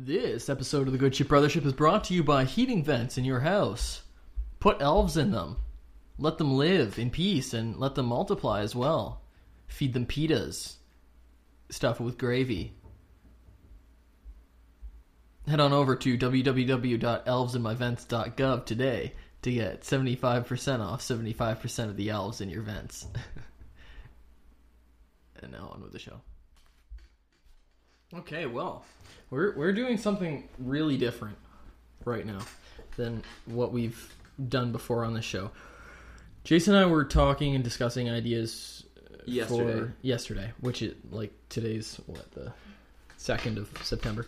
This episode of the Good Ship Brothership is brought to you by heating vents in your house. Put elves in them. Let them live in peace and let them multiply as well. Feed them pitas. Stuff it with gravy. Head on over to www.elvesinmyvents.gov today to get 75% off 75% of the elves in your vents. and now on with the show. Okay, well, we're we're doing something really different right now than what we've done before on the show. Jason and I were talking and discussing ideas uh, Yesterday. for yesterday, which is like today's what the second of September.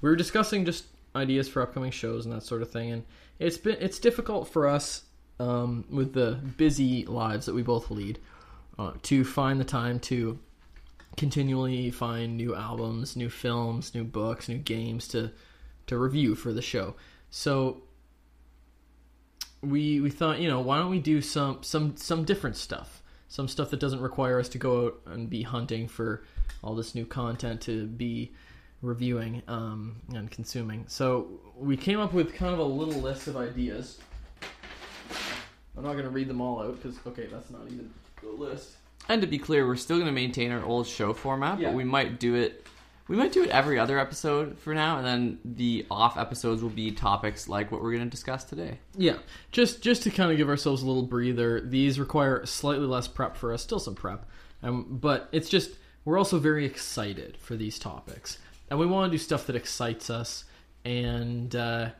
We were discussing just ideas for upcoming shows and that sort of thing, and it's been it's difficult for us um, with the busy lives that we both lead uh, to find the time to continually find new albums, new films, new books, new games to to review for the show. So we we thought, you know, why don't we do some some some different stuff, some stuff that doesn't require us to go out and be hunting for all this new content to be reviewing um, and consuming. So we came up with kind of a little list of ideas. I'm not going to read them all out because okay, that's not even the list. And to be clear, we're still going to maintain our old show format, Yeah. but we might do it. We might do it every other episode for now, and then the off episodes will be topics like what we're going to discuss today. Yeah, just just to kind of give ourselves a little breather. These require slightly less prep for us, still some prep, um, but it's just we're also very excited for these topics, and we want to do stuff that excites us, and uh,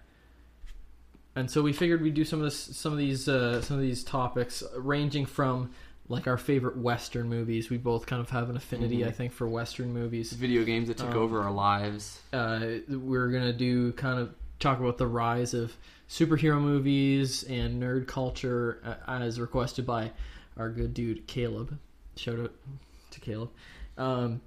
and so we figured we'd do some of this, some of these, uh, some of these topics, ranging from like our favorite Western movies. We both kind of have an affinity, I think, for Western movies Video games that took Um, over our lives. uh, we're gonna do kind of talk about the rise of superhero movies and nerd culture uh, as requested by our good dude Caleb. Shout out to Caleb. Um,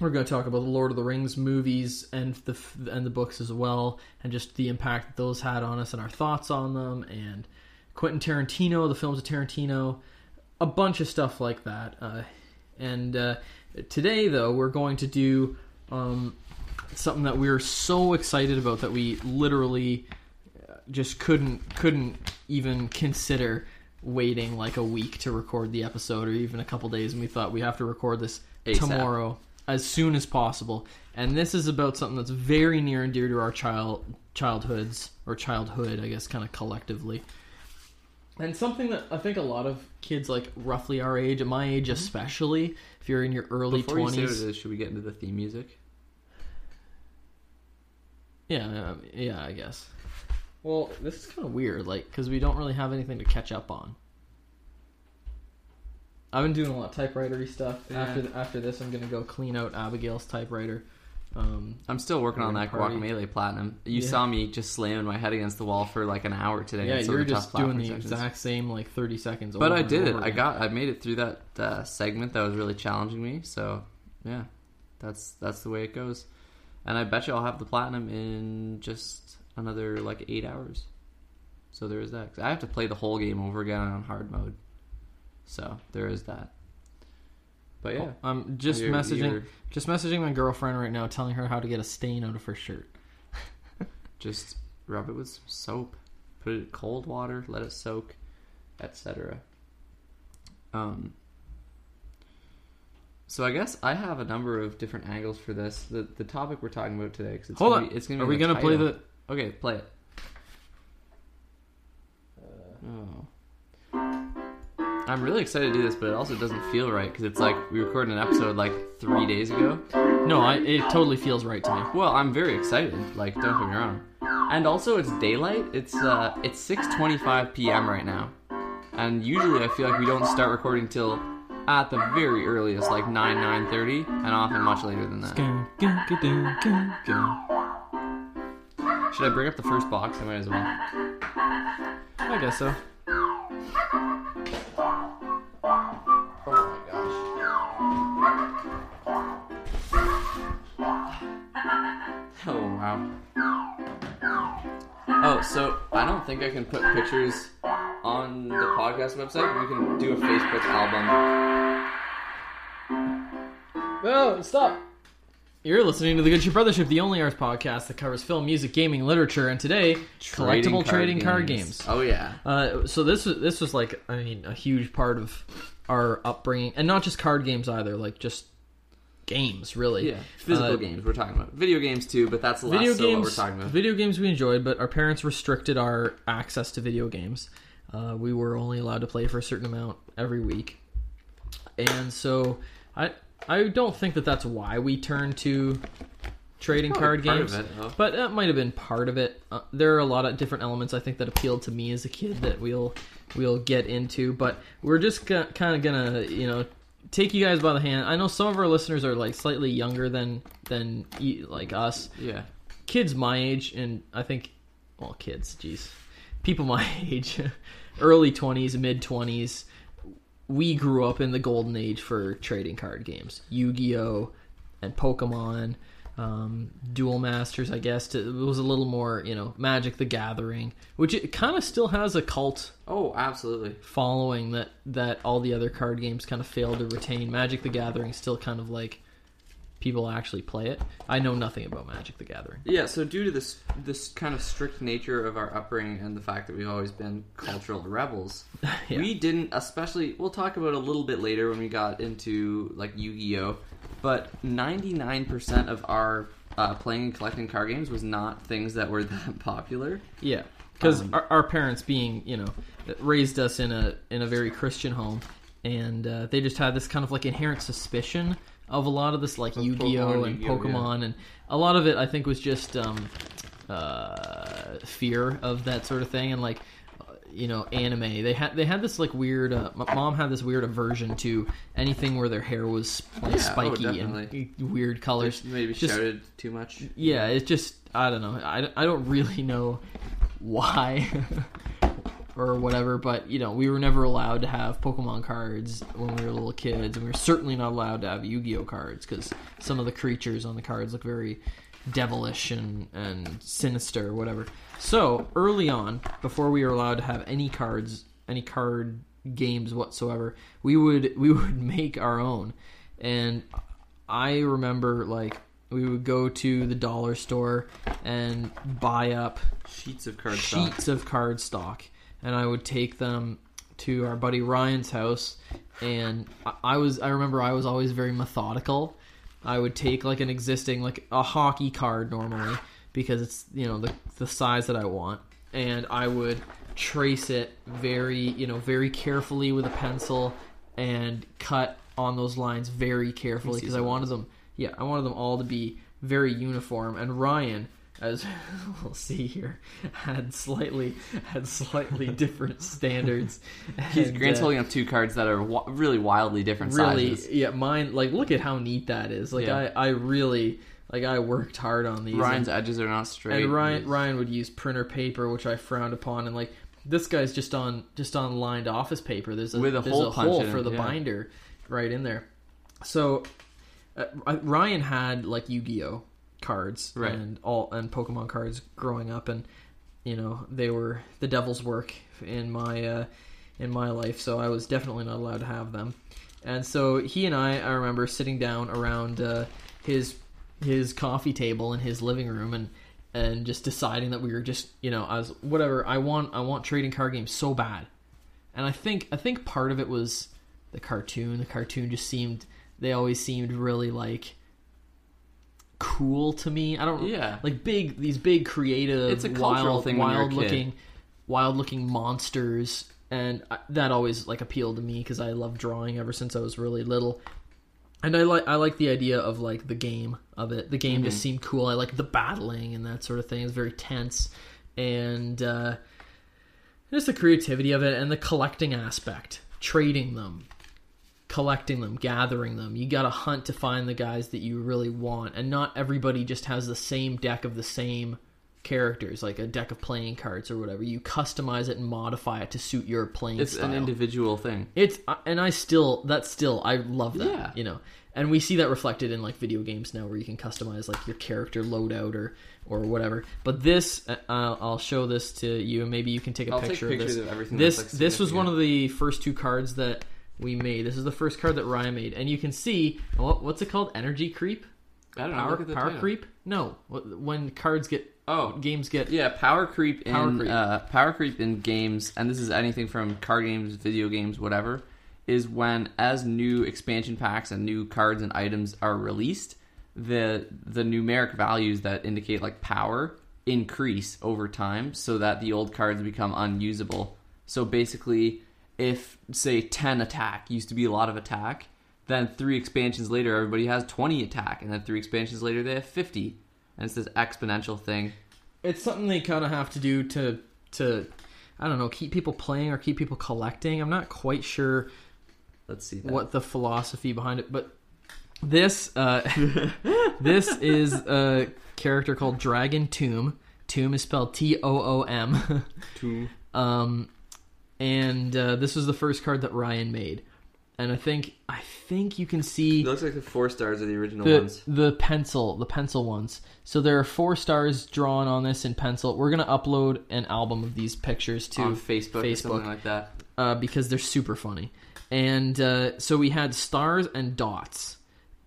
we're going to talk about the Lord of the Rings movies and the and the books as well, and just the impact that those had on us and our thoughts on them, and Quentin Tarantino, the films of Tarantino, a bunch of stuff like that. Uh, and uh, today, though, we're going to do um, something that we were so excited about that we literally uh, just couldn't couldn't even consider waiting like a week to record the episode or even a couple days and we thought we have to record this ASAP. tomorrow as soon as possible and this is about something that's very near and dear to our child childhoods or childhood i guess kind of collectively and something that i think a lot of kids like roughly our age at my age especially if you're in your early Before you say 20s what should we get into the theme music? Yeah, um, yeah, I guess. Well, this is kind of weird, like, because we don't really have anything to catch up on. I've been doing a lot of typewritery stuff. Yeah. After after this, I'm gonna go clean out Abigail's typewriter. Um, I'm still working on that. Guacamelee Platinum. You Yeah. saw me just slamming my head against the wall for like an hour today. yeah, you're just doing the sections. exact same like 30 seconds. But I did it. I got. I made it through that uh, segment that was really challenging me. So yeah, that's that's the way it goes. And I bet you I'll have the platinum in just another like eight hours. So there is that. I have to play the whole game over again on hard mode. So there is that. But yeah, I'm just You're- messaging, you're just messaging my girlfriend right now, telling her how to get a stain out of her shirt. Just rub it with some soap. Put it in cold water. Let it soak, etc. Um. So I guess I have a number of different angles for this. The the topic we're talking about today. Cause it's Hold gonna on. Be, it's gonna Are we gonna play the? Okay, play it. Oh. I'm really excited to do this, but it also doesn't feel right because it's like we recorded an episode like three days ago. No, I, it totally feels right to me. Well, I'm very excited. Like, don't get me wrong. And also, it's daylight. It's uh, it's 6:25 p.m. right now, and usually I feel like we don't start recording till at the very earliest, like 9 9:30, and often much later than that. Should I bring up the first box? I might as well. I guess so. Oh my gosh. Oh wow. Oh, so I don't think I can put pictures on the podcast website. but We can do a Facebook album. No, stop. You're listening to the Good Ship Brothership, the only arts podcast that covers film, music, gaming, literature, and today collectible trading card games. Oh yeah. Uh, so this was this was like I mean a huge part of our upbringing, and not just card games either, like just games really. Yeah, physical Uh, games we're talking about. Video games too, but that's less Video so games, what we're talking about. video games we enjoyed, but our parents restricted our access to video games. Uh, we were only allowed to play for a certain amount every week, and so I I don't think that that's why we turned to trading Probably card games. it. But that might have been part of it. Uh, there are a lot of different elements I think that appealed to me as a kid that we'll we'll get into. But we're just g- kind of gonna you know take you guys by the hand. I know some of our listeners are like slightly younger than than like us. Yeah. Kids my age, and I think well, kids, jeez, people my age, early twenties, mid twenties. We grew up in the golden age for trading card games, Yu-Gi-Oh, and Pokemon um, Duel Masters, I guess. To, it was a little more, you know, Magic the Gathering, which it kind of still has a cult Oh, absolutely. following that that all the other card games kind of failed to retain. Magic the Gathering still kind of like people actually play it. I know nothing about Magic the Gathering. Yeah, so due to this this kind of strict nature of our upbringing and the fact that we've always been cultural rebels, Yeah. we didn't especially we'll talk about it a little bit later when we got into like Yu-Gi-Oh, but 99% of our uh, playing and collecting card games was not things that were that popular. Yeah, because Um, our, our parents, being you know, raised us in a in a very Christian home, and uh, they just had this kind of like inherent suspicion of a lot of this, like Yu Gi Oh and Yu-Gi-Oh, Pokemon, and a lot of it, I think, was just um, uh, fear of that sort of thing, and like uh, you know anime. They had they had this like weird uh, my mom had this weird aversion to anything where their hair was like Yeah, oh, spiky and weird colors. Maybe Just- shouted too much. yeah, it's just I don't know. I, I don't really know why or whatever, but you know, we were never allowed to have Pokemon cards when we were little kids, and we were certainly not allowed to have Yu-Gi-Oh cards because some of the creatures on the cards look very devilish and and sinister, or whatever. So early on, before we were allowed to have any cards, any card games whatsoever, we would we would make our own, and I remember like we would go to the dollar store and buy up Sheets of card stock. sheets of card stock, and I would take them to our buddy Ryan's house. And I- I was, I remember, I was always very methodical. I would take like an existing, like a hockey card normally, because it's you know the the size that I want, and I would trace it very, you know, very carefully with a pencil, and cut on those lines very carefully because I wanted them. Yeah, I wanted them all to be very uniform. And Ryan, as we'll see here, had slightly had slightly different standards. He's And, Grant's uh, holding up two cards that are wa- really wildly different really, sizes. yeah. Mine, like, look at how neat that is. Like, Yeah. I, I really, like, I worked hard on these. Ryan's and, edges are not straight. and Ryan, Ryan would use printer paper, which I frowned upon, and like. This guy's just on just on lined office paper. There's a, With a there's hole a hole for the yeah. binder right in there. So uh, Ryan had like Yu-Gi-Oh cards Right. and all and Pokemon cards growing up, and you know they were the devil's work in my uh, in my life. So I was definitely not allowed to have them. And so he and I, I remember sitting down around uh, his his coffee table in his living room and and just deciding that we were just you know as whatever I want I want trading card games so bad. And I think I think part of it was the cartoon. The cartoon just seemed they always seemed really like cool to me. I don't Yeah. like big these big creative It's a cultural wild thing wild looking wild looking monsters and I, that always like appealed to me cuz I love drawing ever since I was really little. And I like I like the idea of like the game of it. The game Mm-hmm. just seemed cool. I like the battling and that sort of thing. It's very tense and uh just the creativity of it and the collecting aspect, trading them, collecting them, gathering them. You got to hunt to find the guys that you really want, and not everybody just has the same deck of the same characters, like a deck of playing cards or whatever. You customize it and modify it to suit your playing It's style. an individual thing. It's uh, and I still that's still I love that. Yeah. You know. And we see that reflected in like video games now where you can customize like your character loadout or or whatever. But this uh, I'll, show this to you and maybe you can take a I'll take picture pictures of this. of everything This like, this was one of the first two cards that we made. This is the first card that Ryan made and you can see what what's it called? Energy creep? I don't know. Power, the power title. creep? No, when cards get Oh, games get yeah, power creep in Power creep. Uh, power creep in games, and this is anything from card games, video games, whatever. Is when as new expansion packs and new cards and items are released, the the numeric values that indicate like power increase over time, so that the old cards become unusable. So basically, if say ten attack used to be a lot of attack, then three expansions later everybody has twenty attack, and then three expansions later they have fifty, and it's this exponential thing. it's something they kind of have to do to to I don't know keep people playing or keep people collecting. I'm not quite sure Let's see that. what the philosophy behind it, but this uh, this is a character called Dragon Tomb. Tomb is spelled T O O M. Tomb. Um, and uh, this was the first card that Ryan made, and I think I think you can see It looks like the four stars are the original the ones. the pencil the pencil ones. So there are four stars drawn on this in pencil. We're gonna upload an album of these pictures to on Facebook, Facebook. like that. uh, because they're super funny. And uh, so we had stars and dots,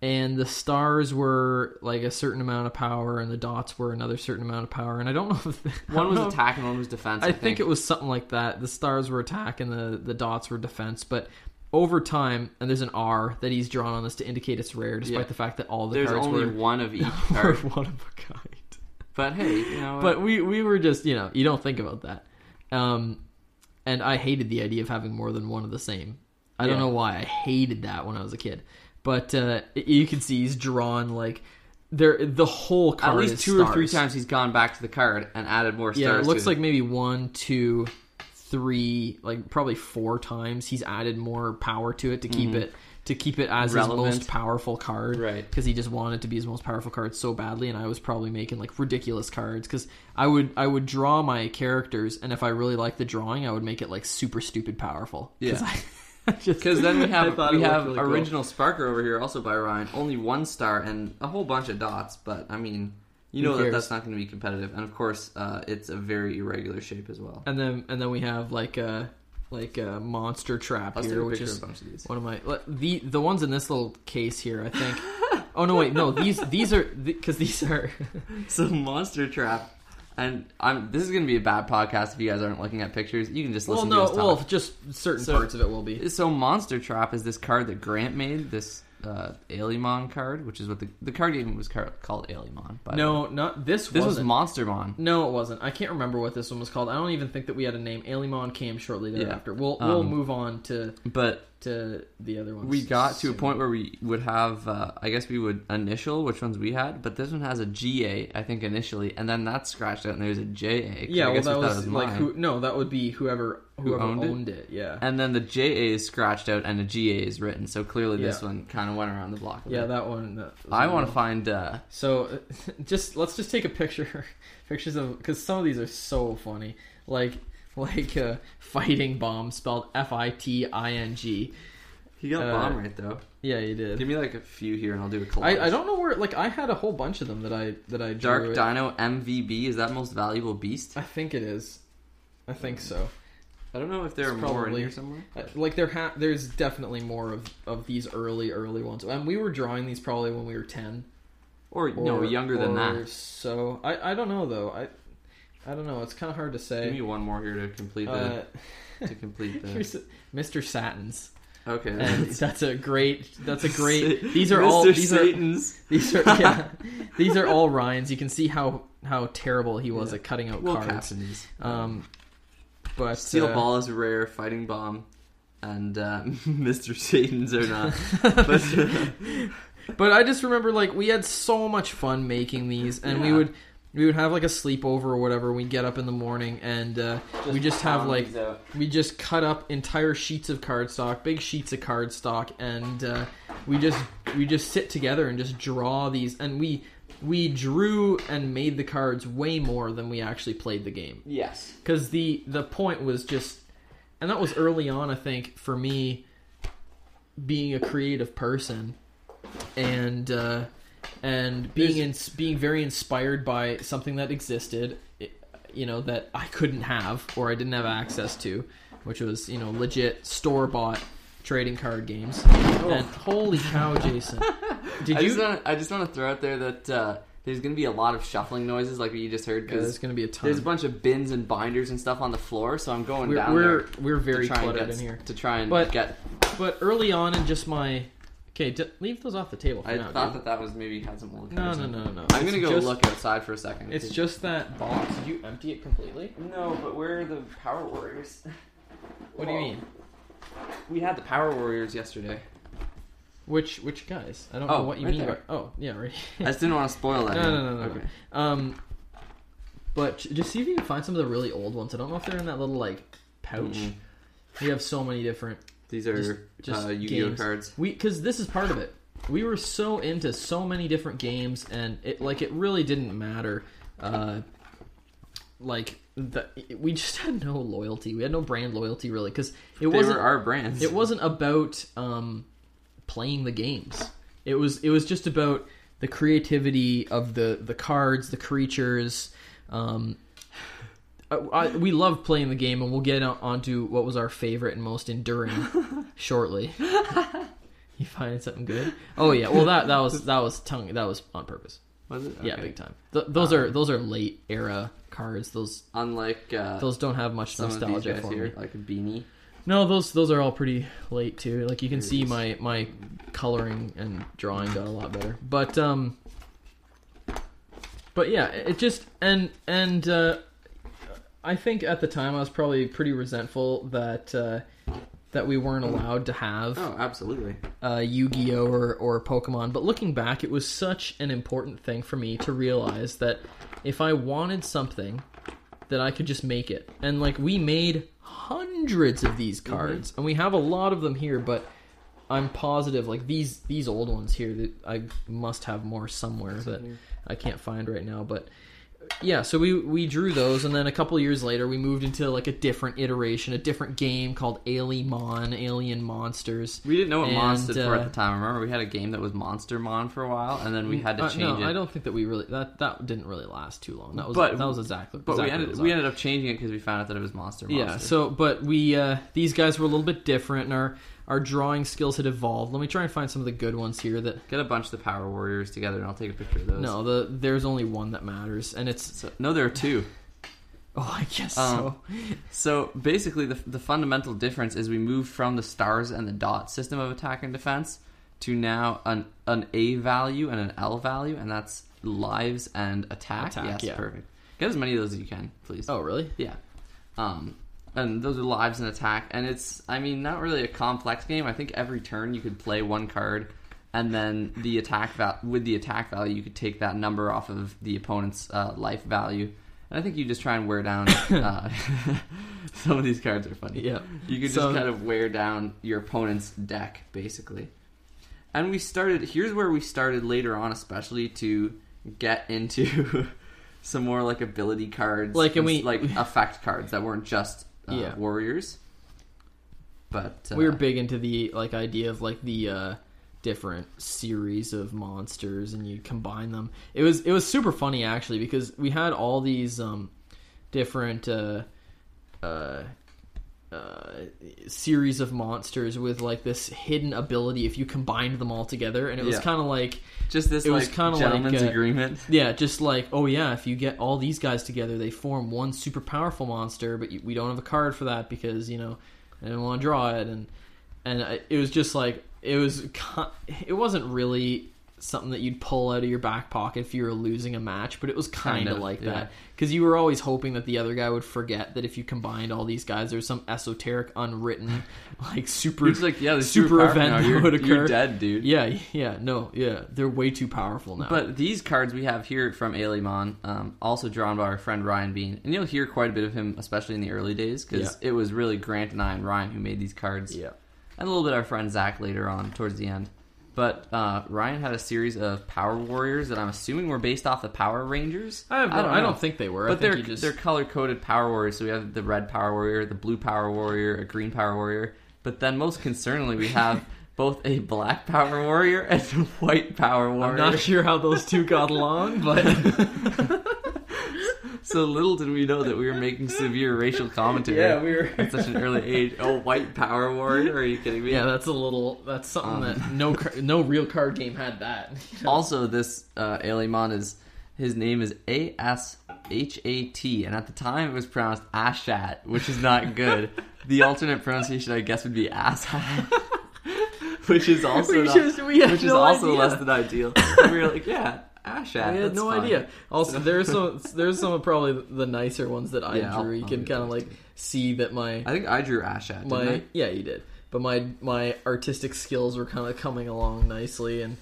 and the stars were like a certain amount of power, and the dots were another certain amount of power. And I don't know if I One was attack and one was defense. I think it was something like that. The stars were attack and the, the dots were defense. But over time, and there's an R that he's drawn on this to indicate it's rare, despite Yeah. the fact that all the There's cards only were, one of each card. one of a kind. But hey, you know, But we we were just you know you don't think about that. Um, and I hated the idea of having more than one of the same. I don't know why I hated that when I was a kid. But uh, you can see he's drawn like there the whole card. at least two or three times he's gone back to the card and added more stars. Yeah, it looks like maybe one, two, three, like probably four times he's added more power to it to keep it to keep it as Mm-hmm. Relevant. his most powerful card. Right. Because he just wanted to be his most powerful card so badly, and I was probably making like ridiculous cards because I would I would draw my characters, and if I really liked the drawing, I would make it like super stupid powerful. Yeah. Because then we have we have really cool. original Sparker over here, also by Ryan. Only one star and a whole bunch of dots. But I mean, you know that that's not going to be competitive. And of course, uh, it's a very irregular shape as well. and then and then we have like a like a monster trap I'll here, which is of bunch of these. One of my the the ones in this little case here, I think. oh no, wait, no these these are because these are So monster trap. And I'm. This is going to be a bad podcast if you guys aren't looking at pictures. You can just well listen no to us talk. well just certain So- parts of it will be. So Monster Trap is this card that Grant made, this uh, Alimon card, which is what the the card game was car- called Alimon. By the way. No, not this. this was wasn't. Monstermon. No, it wasn't. I can't remember what this one was called. I don't even think that we had a name. Alimon came shortly Yeah. thereafter. We'll we'll move on to the other ones. we got to a point where we would have, uh, I guess we would initial which ones we had, but this one has a GA, I think initially, and then that's scratched out and there's a JA. Yeah, I well, that was, it like who? No, that would be whoever Who owned owned, it? it? Yeah, And then the JA is scratched out and a GA is written, so clearly this one kind of went around the block. yeah, bit. that one. That was I want to find. Uh, So, just let's just take a picture, pictures of because some of these are so funny, like like uh, fighting bomb spelled F I T I N G. he got Uh, bomb right though. Yeah, he did. Give me like a few here and I'll do a collage. I, I don't know where like I had a whole bunch of them that I that I drew. Dark it. Dino MVB is that most valuable beast? I think it is. I think so. I don't know if there It's are more in here somewhere. Uh, Like there ha- there's definitely more of, of these early early ones, and we were drawing these probably when we were ten. Or, Or, no, younger than that. So I I don't know though. I I don't know. It's kind of hard to say. Give me one more here to complete the Uh, to complete the. Mr. Satins. Okay, and that's a great that's a great these are all these are Satan's. these are yeah, these are all Ryan's you can see how how terrible he was Yeah. at cutting out We'll cards caption these. um but Steel uh, ball is rare, fighting bomb, and uh, Mr. Satan's are not. but but I just remember like we had so much fun making these and we would we would have like a sleepover or whatever we'd get up in the morning and uh, we just have like we just cut up entire sheets of cardstock, big sheets of cardstock, and uh, we just we just sit together and just draw these. And we we drew and made the cards way more than we actually played the game yes. because the the point was just, and that was early on. I think for me, being a creative person, and uh, and being in, being very inspired by something that existed, you know, that I couldn't have or I didn't have access to, which was you know legit store bought trading card games. And holy cow, Jason! did I you? just want I just want to throw out there that uh, there's going to be a lot of shuffling noises, like what you just heard, Yeah, there's going to be a ton. there's a bunch of bins and binders and stuff on the floor. So I'm going we're down we're, there we're very to cluttered get in here. to try and But- get. But early on in just my okay, d- leave those off the table. For I now, thought dude. that that was maybe had some old No, cards no, no, no. I'm It's gonna go just- look outside for a second. It's just that box. Did you empty it completely? no, but where are the Power Warriors? What do you mean? We had the Power Warriors yesterday. Which which guys? I don't Oh, know what you right mean. there. By, oh, yeah, right. I just didn't want to spoil that. No, no, no, no, Okay. no. Um, but just see if you can find some of the really old ones. I don't know if they're in that little like pouch. Mm-mm. We have so many different. These are Just- just uh, Yu-Gi-Oh games. cards. We because this is part of it. We were so into so many different games, and it like it really didn't matter. Uh, like the, we just had no loyalty. We had no brand loyalty really because it They wasn't our brands. it wasn't about um, playing the games. It was it was just about the creativity of the the cards, the creatures. Um, I, I, we love playing the game, and we'll get on, onto what was our favorite and most enduring shortly. you finding something good? Oh yeah, well that that was that was tongue that was on purpose. Was it? Yeah, big time. Th- those are those are late era cards. Those Unlike uh, those don't have much some of these nostalgia for here, me. like a beanie. No, those those are all pretty late too. Like you can see my my coloring and drawing got a lot better. But um but yeah, it just and and uh I think at the time I was probably pretty resentful that uh that we weren't allowed to have Oh, absolutely. uh, Yu-Gi-Oh or, or Pokemon. But looking back, it was such an important thing for me to realize that if I wanted something, that I could just make it. And like we made hundreds of these cards, and we have a lot of them here. But I'm positive, like these these old ones here, that I must have more somewhere that I can't find right now. But yeah, so we we drew those, and then a couple years later, we moved into like a different iteration, a different game called Aliemon, Alien Monsters. We didn't know what And, Mon stood for uh, at the time. Remember, we had a game that was Monster Mon for a while, and then we had to Uh, change no, it. I don't think that we really that that didn't really last too long. That was But- that was exactly. But we ended we ended up changing it because we found out that it was Monster yeah. So, but we uh, these guys were a little bit different, and our our drawing skills had evolved. Let me try and find some of the good ones here. That get a bunch of the Power Warriors together, and I'll take a picture of those. no, the there's only one that matters, and it's So, no, there are two. oh, I guess Um, so. So basically, the, the fundamental difference is we moved from the stars and the dot system of attack and defense to now an an A value and an L value, and that's lives and attack. Attack, yes, yeah. perfect. Get as many of those as you can, please. Oh, really? Yeah. Um, and those are lives and attack, and it's I mean not really a complex game. I think every turn you could play one card, and then the attack val- with the attack value you could take that number off of the opponent's uh, life value. And I think you just try and wear down. Uh, some of these cards are funny. Yeah. You could So- just kind of wear down your opponent's deck, basically. And we started. Here's where we started later on, especially to get into some more like ability cards, Like, and we- like effect cards that weren't just uh, Yeah. warriors. But uh, we were big into the like idea of like the uh different series of monsters and you combine them it was it was super funny actually because we had all these um different uh uh uh, series of monsters with like this hidden ability if you combined them all together and it was Yeah. kind of like just this it was kinda like, gentleman's uh, agreement. yeah just like oh yeah if you get all these guys together they form one super powerful monster but you, we don't have a card for that because you know I didn't want to draw it and and I- it was just like it was it wasn't really something that you'd pull out of your back pocket if you were losing a match but it was kind, of like yeah. that because you were always hoping that the other guy would forget that if you combined all these guys there's some esoteric unwritten like super like yeah, super super, event now. that You're, would you're dead, dude. yeah yeah no yeah they're way too powerful now But these cards we have here from Alimon, um, also drawn by our friend Ryan Bean, and you'll hear quite a bit of him, especially in the early days, because it was really Grant and I and Ryan who made these cards, yeah and a little bit our friend Zach later on towards the end. But uh, Ryan had a series of Power Warriors that I'm assuming were based off the Power Rangers. I, have no, I, don't, think they were I But think they're just they're color coded Power Warriors. So we have the red Power Warrior, the blue Power Warrior, a green Power Warrior. But then most concerningly, we have both a black Power Warrior and a white Power Warrior. I'm not sure how those two got along, but so little did we know that we were making severe racial commentary Yeah, we were. at such an early age. Oh, white power warrior? Are you kidding me? Yeah, that's a little. That's something Um. that no car- no real card game had that. Also, this uh, Alimon is his name is A S H A T, and at the time it was pronounced Ashat, which is not good. the alternate pronunciation, I guess, would be Asshat, which is also We not, just- we had which is no also idea. less than ideal. we were like, yeah, Ashat. I had no fine. idea. Also, there's some there's some of probably the nicer ones that I Yeah, drew. You I'll can kind of like see that my I think I drew Ashat. Didn't my I? yeah you did, but my my artistic skills were kind of coming along nicely and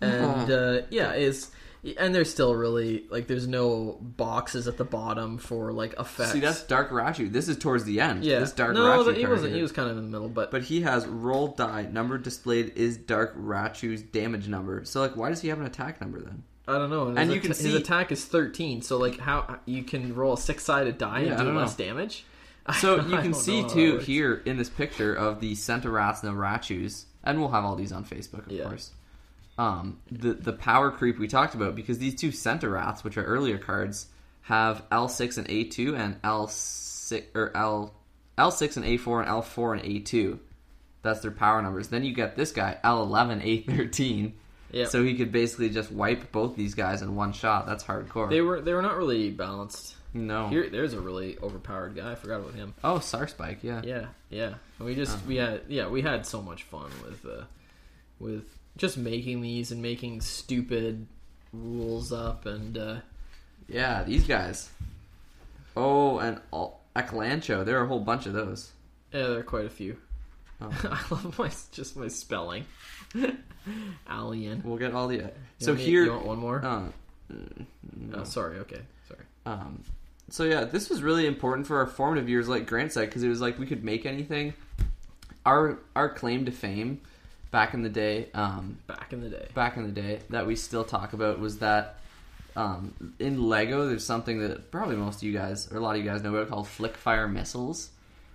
and uh, yeah is and there's still really like there's no boxes at the bottom for like effects. See, that's Dark Rachu. This is towards the end. yeah. this Dark no, Rachu that- he wasn't. here. He was kind of in the middle, but But he has roll die. Number displayed is Dark Rachu's damage number. So, like, why does he have an attack number then? I don't know. And, And you can atta- his attack is 13. So like how you can roll a six sided die Yeah, and do less know. damage. So you can see too here in this picture of the Centauras and the Rachus, and we'll have all these on Facebook, of Yeah. course. Um, the the power creep we talked about because these two Centauras, which are earlier cards, have L six and A two and L six or L L six and A four and L four and A two. That's their power numbers. Then you get this guy L eleven A thirteen. Yeah. So he could basically just wipe both these guys in one shot. That's hardcore. They were they were not really balanced. no. Here, there's a really overpowered guy. I forgot about him. oh, Sarspike, yeah. Yeah, yeah. We just Uh-huh. we had yeah we had so much fun with uh, with just making these and making stupid rules up and uh, Yeah, these guys. Oh, and all. There are a whole bunch of those. yeah, there are quite a few. Oh. I love my just my spelling. Alien. We'll get all the. So me- here. you want one more? uh, mm, no. Oh, sorry. Okay, sorry. Um, so yeah, this was really important for our formative years, like Grant said, because it was like we could make anything. Our our claim to fame, back in the day, um, Back in the day. back in the day that we still talk about was that um, in Lego there's something that probably most of you guys or a lot of you guys know about called flick fire missiles,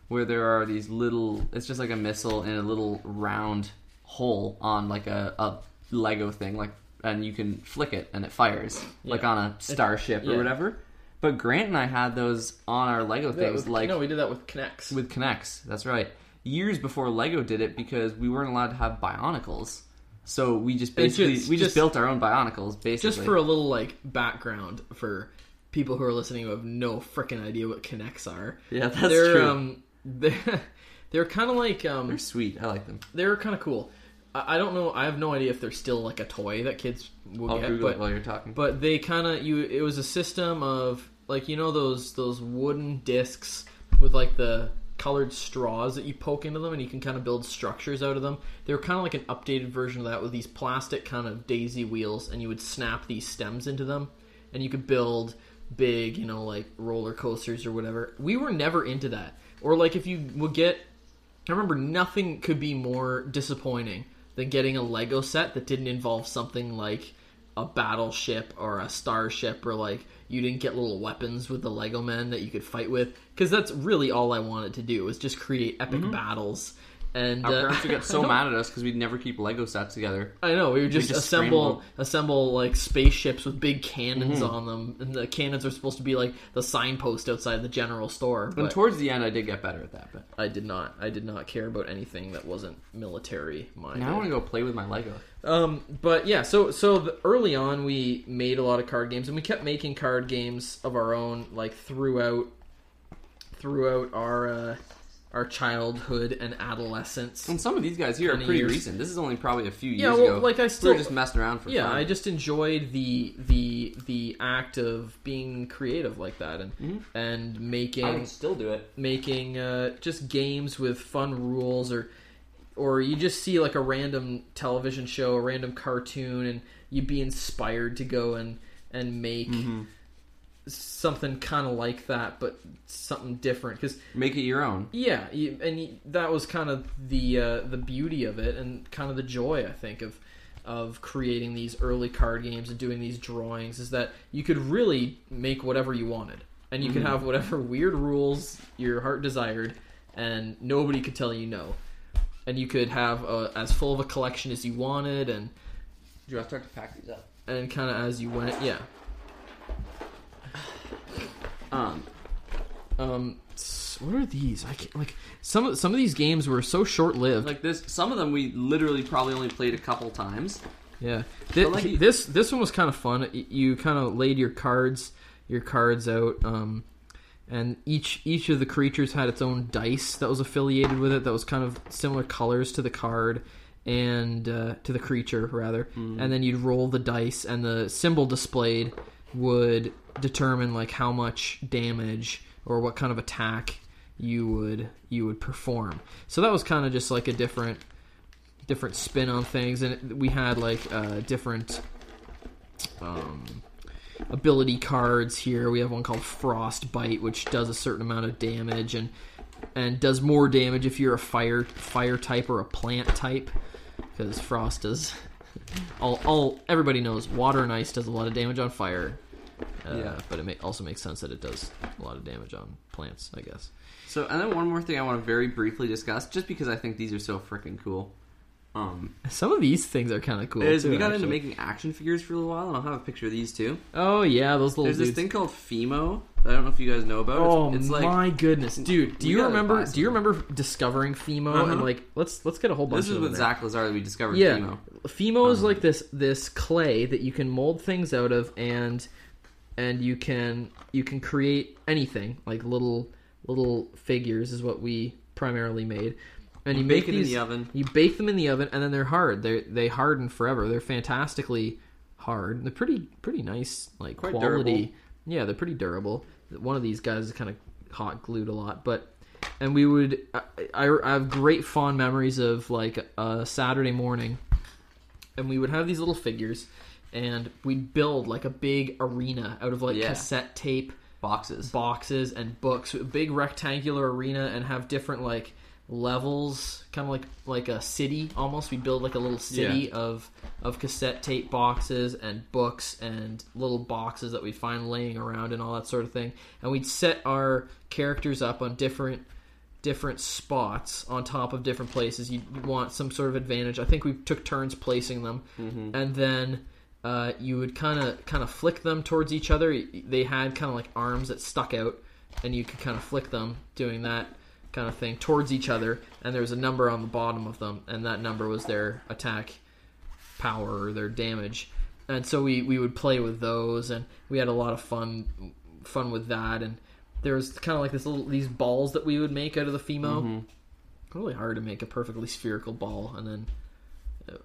where there are these little. It's just like a missile in a little round hole on like a, a Lego thing, like and you can flick it and it fires like on a starship yeah. or whatever. But Grant and I had those on our Lego Yeah, things with- like no, we did that with K'Nex. with K'Nex. That's right. Years before Lego did it because we weren't allowed to have Bionicles. So we just basically just- we just, just- built our own Bionicles basically. Just for a little like background for people who are listening who have no freaking idea what K'Nex are. yeah, that's they're true. um they're they're kind of like um they're sweet. I like them. they're kind of cool. I, I don't know. I have no idea if they're still like a toy that kids will I'll get, Google but it while you're talking. but they kind of you. It was a system of like you know those those wooden discs with like the colored straws that you poke into them and you can kind of build structures out of them. They were kind of like an updated version of that with these plastic kind of daisy wheels and you would snap these stems into them and you could build big, you know, like roller coasters or whatever. We were never into that. Or like if you would get I remember nothing could be more disappointing than getting a Lego set that didn't involve something like a battleship or a starship or like you didn't get little weapons with the Lego men that you could fight with. Because that's really all I wanted to do was just create epic mm-hmm. battles and Our uh, parents would get so mad at us because we'd never keep Lego sets together. I know we would just, just assemble assemble like spaceships with big cannons Mm-hmm. on them, and the cannons are supposed to be like the signpost outside the general store. And But towards the end, I did get better at that. But I did not. I did not care about anything that wasn't military minded. now I want to go play with my Lego. Um, but yeah, so so the, early on we made a lot of card games, and we kept making card games of our own, like throughout throughout our uh, our childhood and adolescence. And some of these guys here are pretty years. recent. This is only probably a few years Yeah, well, ago. like I we still were just messing around for yeah, fun. I just enjoyed the the the act of being creative like that and Mm-hmm. and making I would still do it. making uh, just games with fun rules or or you just see like a random television show a random cartoon and you'd be inspired to go and and make Mm-hmm. Something kind of like that but something different because Make it your own. yeah you, and you, that was kind of the uh, the beauty of it and kind of the joy i think of of creating these early card games and doing these drawings is that you could really make whatever you wanted and you could have whatever weird rules your heart desired and nobody could tell you no and you could have a, as full of a collection as you wanted and Do you want to start to pack these up? and kind of as you went yeah Um, Um, what are these? I can't like some of some of these games were so short lived. like this, some of them we literally probably only played a couple times. Yeah, But, like, you- this this one was kind of fun. You kind of laid your cards your cards out, um, and each each of the creatures had its own dice that was affiliated with it. That was kind of similar colors to the card and uh, to the creature rather. And then you'd roll the dice, and the symbol displayed would determine like how much damage or what kind of attack you would you would perform. So that was kind of just like a different different spin on things, and we had like uh, different um, ability cards here. We have one called Frostbite, which does a certain amount of damage and and does more damage if you're a fire fire type or a plant type, because frost does. All, all everybody knows water and ice does a lot of damage on fire, uh, Yeah. but it may, also makes sense that it does a lot of damage on plants, I guess. So, and then one more thing I want to very briefly discuss, just because I think these are so freaking cool. Um, Some of these things are kind of cool. is too, we got into making action figures for a little while, and I'll have a picture of these too. Oh yeah, those little There's dudes. this thing called Fimo. That I don't know if you guys know about. Oh it's, it's like my goodness, dude! Do you remember? Do you remember discovering Fimo Uh-huh. and like let's let's get a whole bunch this is of them with. Zach Lazar that we discovered. Yeah, Fimo. Fimo is Um, like this this clay that you can mold things out of, and and you can you can create anything like little little figures is what we primarily made, and you, You make bake it in these, the oven. You bake them in the oven, and then they're hard. They they harden forever. They're fantastically hard. They're pretty pretty nice like Quite quality. durable. Yeah, they're pretty durable. One of these guys is kind of hot glued a lot, but and we would I, I, I have great fond memories of like a Saturday morning, and we would have these little figures, and we'd build like a big arena out of like Yeah. cassette tape Boxes. boxes and books, a big rectangular arena, and have different like levels, kind of like like a city almost. We build like a little city of of cassette tape boxes and books and little boxes that we'd find laying around and all that sort of thing. And we'd set our characters up on different different spots on top of different places. You you want some sort of advantage. I think we took turns placing them, mm-hmm. and then uh, you would kind of kind of flick them towards each other. They had kind of like arms that stuck out, and you could kind of flick them doing that kind of thing towards each other. And there was a number on the bottom of them, and that number was their attack power or their damage. And so we, we would play with those, and we had a lot of fun fun with that. And there was kind of like this little these balls that we would make out of the Fimo. Really hard to make a perfectly spherical ball, and then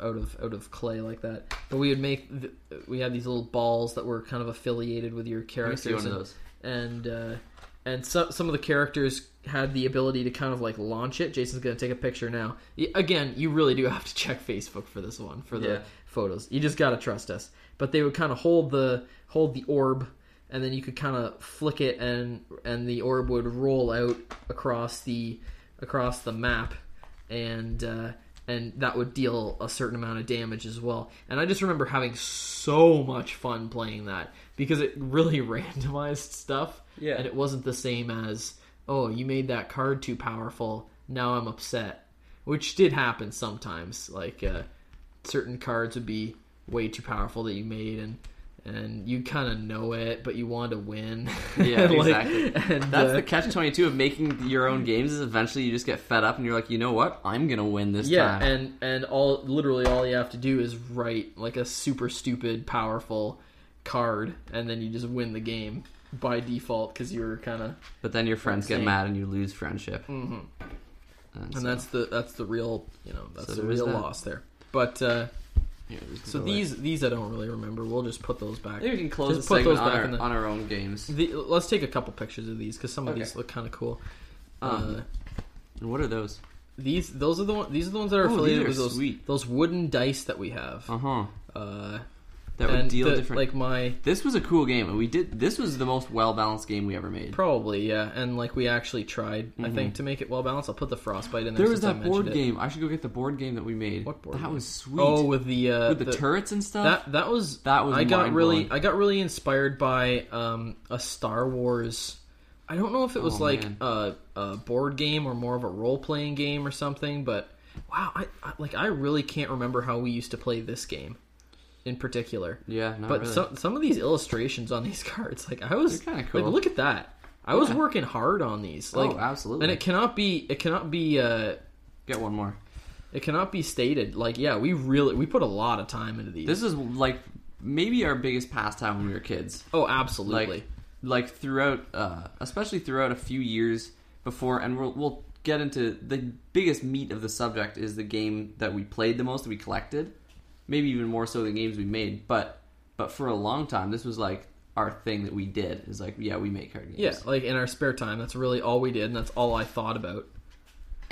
out of out of clay like that. But we would make th- we had these little balls that were kind of affiliated with your characters, see one of and those. and uh, and some some of the characters had the ability to kind of like launch it. Jason's gonna take a picture now. Again, you really do have to check Facebook for this one for the Yeah. photos. You just gotta trust us. But they would kind of hold the hold the orb, and then you could kind of flick it, and and the orb would roll out across the across the map, and. Uh, and that would deal a certain amount of damage as well. And I just remember having so much fun playing that because it really randomized stuff. Yeah. And it wasn't the same as, oh, you made that card too powerful. Now I'm upset. Which did happen sometimes. Like, uh, certain cards would be way too powerful that you made, and and you kind of know it, but you want to win. Yeah, Like, exactly. and, That's uh, the catch twenty two of making your own games. Is eventually you just get fed up and you're like, you know what? I'm gonna win this yeah, time. and and all literally all you have to do is write like a super stupid powerful card, and then you just win the game by default because you were kind of but then your friends get mad and you lose friendship. Mhm. And, and so- that's the that's the real you know that's So the real that. loss there. But uh, Here, so go away. these these I don't really remember. We'll just put those back. Maybe we can close Just the put segment those on back our, the- on our own games. The, let's take a couple pictures of these because some of Okay. these look kind of cool. Um, uh, And what are those? these those are the one, these are the ones that are Oh, affiliated these with those sweet. those wooden dice that we have. Uh huh. That would deal the- different. Like my this was a cool game, and we did. This was the most well balanced game we ever made. Probably, yeah. And like we actually tried, I Mhm. think, to make it well balanced. I'll put the frostbite in there. There was I that board mentioned it. game. I should go get the board game that we made. What board That game? was sweet. Oh, with the uh, with the, turrets and stuff. that that was That was I got really I got really inspired by um, a Star Wars. I don't know if it was Oh, like a, a board game or more of a role playing game or something, but wow, I, I like I really can't remember how we used to play this game in particular. yeah, not but really. some some of these illustrations on these cards, like I was kinda cool. like, look at that. I was Yeah. working hard on these. Like oh, absolutely. and it cannot be it cannot be uh Get one more. it cannot be stated like yeah, we really we put a lot of time into these. This is like maybe our biggest pastime when we were kids. oh, absolutely. Like, like throughout, uh, especially throughout a few years before, and we'll, we'll get into the biggest meat of the subject is the game that we played the most, that we collected, maybe even more so than games we made. But but for a long time, this was like our thing that we did. Is like yeah, we make card games. Yeah, like in our spare time, that's really all we did, and that's all I thought about.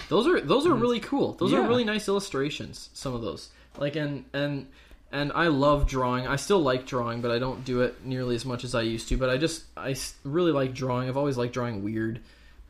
Those are those are mm-hmm. really cool. Those Yeah. are really nice illustrations. Some of those, like and and and I love drawing. I still like drawing, but I don't do it nearly as much as I used to. But I just I really like drawing. I've always liked drawing weird,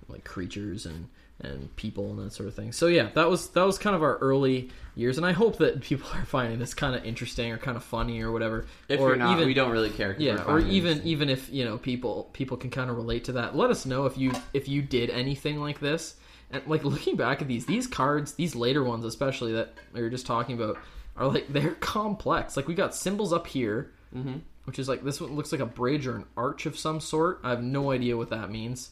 like creatures and and people and that sort of thing. So yeah, that was that was kind of our early years, and I hope that people are finding this kind of interesting or kind of funny or whatever. If or you're not, even, we don't really care. yeah or even even if you know people people can kind of relate to that let us know if you if you did anything like this and like looking back at these these cards these later ones especially that we were just talking about are like they're complex like we got symbols up here Mhm. which is like this one looks like a bridge or an arch of some sort i have no idea what that means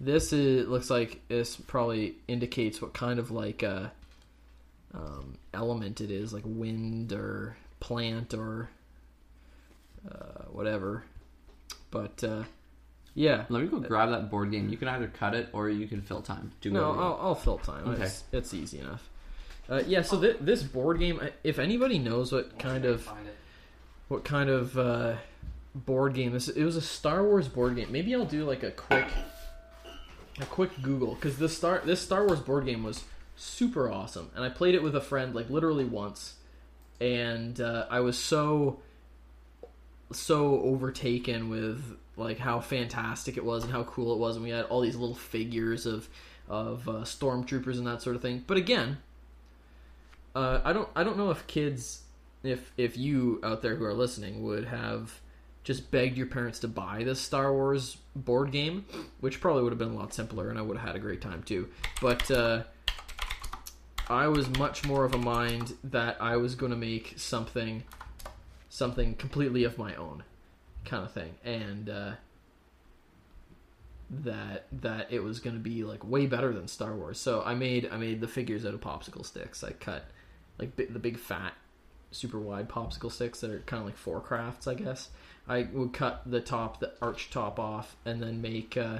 this is looks like this probably indicates what kind of like uh um, element it is like wind or plant or uh, whatever. But uh, yeah, Let me go grab that board game. You can either cut it or you can fill time. Do no, I'll, I'll fill time. Okay. It's, it's easy enough. Uh, yeah, so th- this board game, if anybody knows what kind of what kind of uh, board game this, it was a Star Wars board game. Maybe I'll do like a quick a quick Google because this star this Star Wars board game was super awesome, and I played it with a friend like literally once, and uh, I was so so overtaken with like how fantastic it was and how cool it was, and we had all these little figures of of uh, stormtroopers and that sort of thing. But again, uh, I don't I don't know if kids if if you out there who are listening would have just begged your parents to buy this Star Wars board game, which probably would have been a lot simpler, and I would have had a great time too. But uh, I was much more of a mind that I was going to make something something completely of my own, kind of thing, and uh, that that it was going to be like way better than Star Wars. So I made I made the figures out of popsicle sticks. I cut like the big fat super wide popsicle sticks that are kind of like four crafts, I guess. I would cut the top, the arch top off, and then make uh,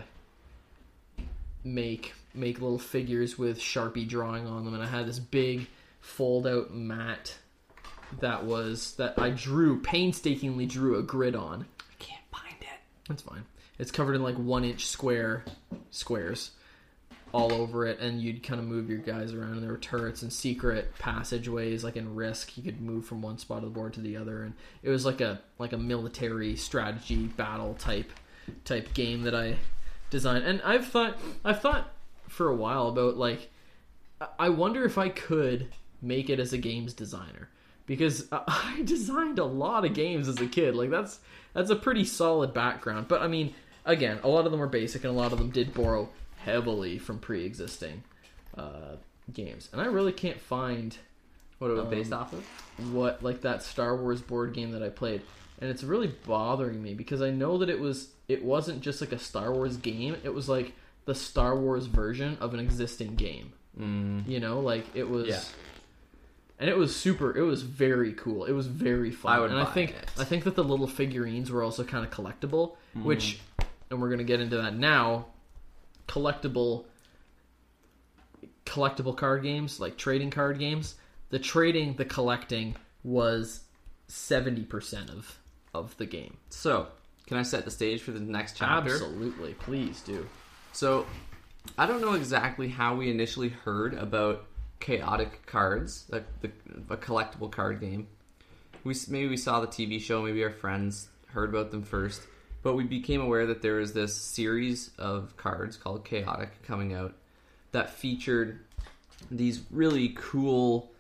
make make little figures with Sharpie drawing on them. And I had this big fold out mat that was that I drew painstakingly drew a grid on. I can't find it. That's fine. It's covered in like one inch square squares all over it, and you'd kind of move your guys around. And there were turrets and secret passageways, like in Risk, you could move from one spot of the board to the other, and it was like a like a military strategy battle type type game that I designed. And I've thought I've thought for a while about like I- wonder if I could make it as a games designer because I designed a lot of games as a kid. Like that's that's a pretty solid background. But I mean, again, a lot of them were basic, and a lot of them did borrow heavily from pre-existing uh, games. And I really can't find What it was Um, based off of? what like that Star Wars board game that I played, and it's really bothering me because I know that it was it wasn't just like a Star Wars game. It was like the Star Wars version of an existing game. Mm. You know, like it was. Yeah. And it was super. It was very cool. It was very fun. I would and I think it. I think that the little figurines were also kind of collectible, Mm. which, and we're gonna get into that now. Collectible, collectible card games like trading card games. The trading, the collecting was seventy percent of of the game. So, can I set the stage for the next chapter? Absolutely, please do. So, I don't know exactly how we initially heard about chaotic cards, like the, a collectible card game. We maybe we saw the TV show, maybe our friends heard about them first, but we became aware that there was this series of cards called Chaotic coming out that featured these really cool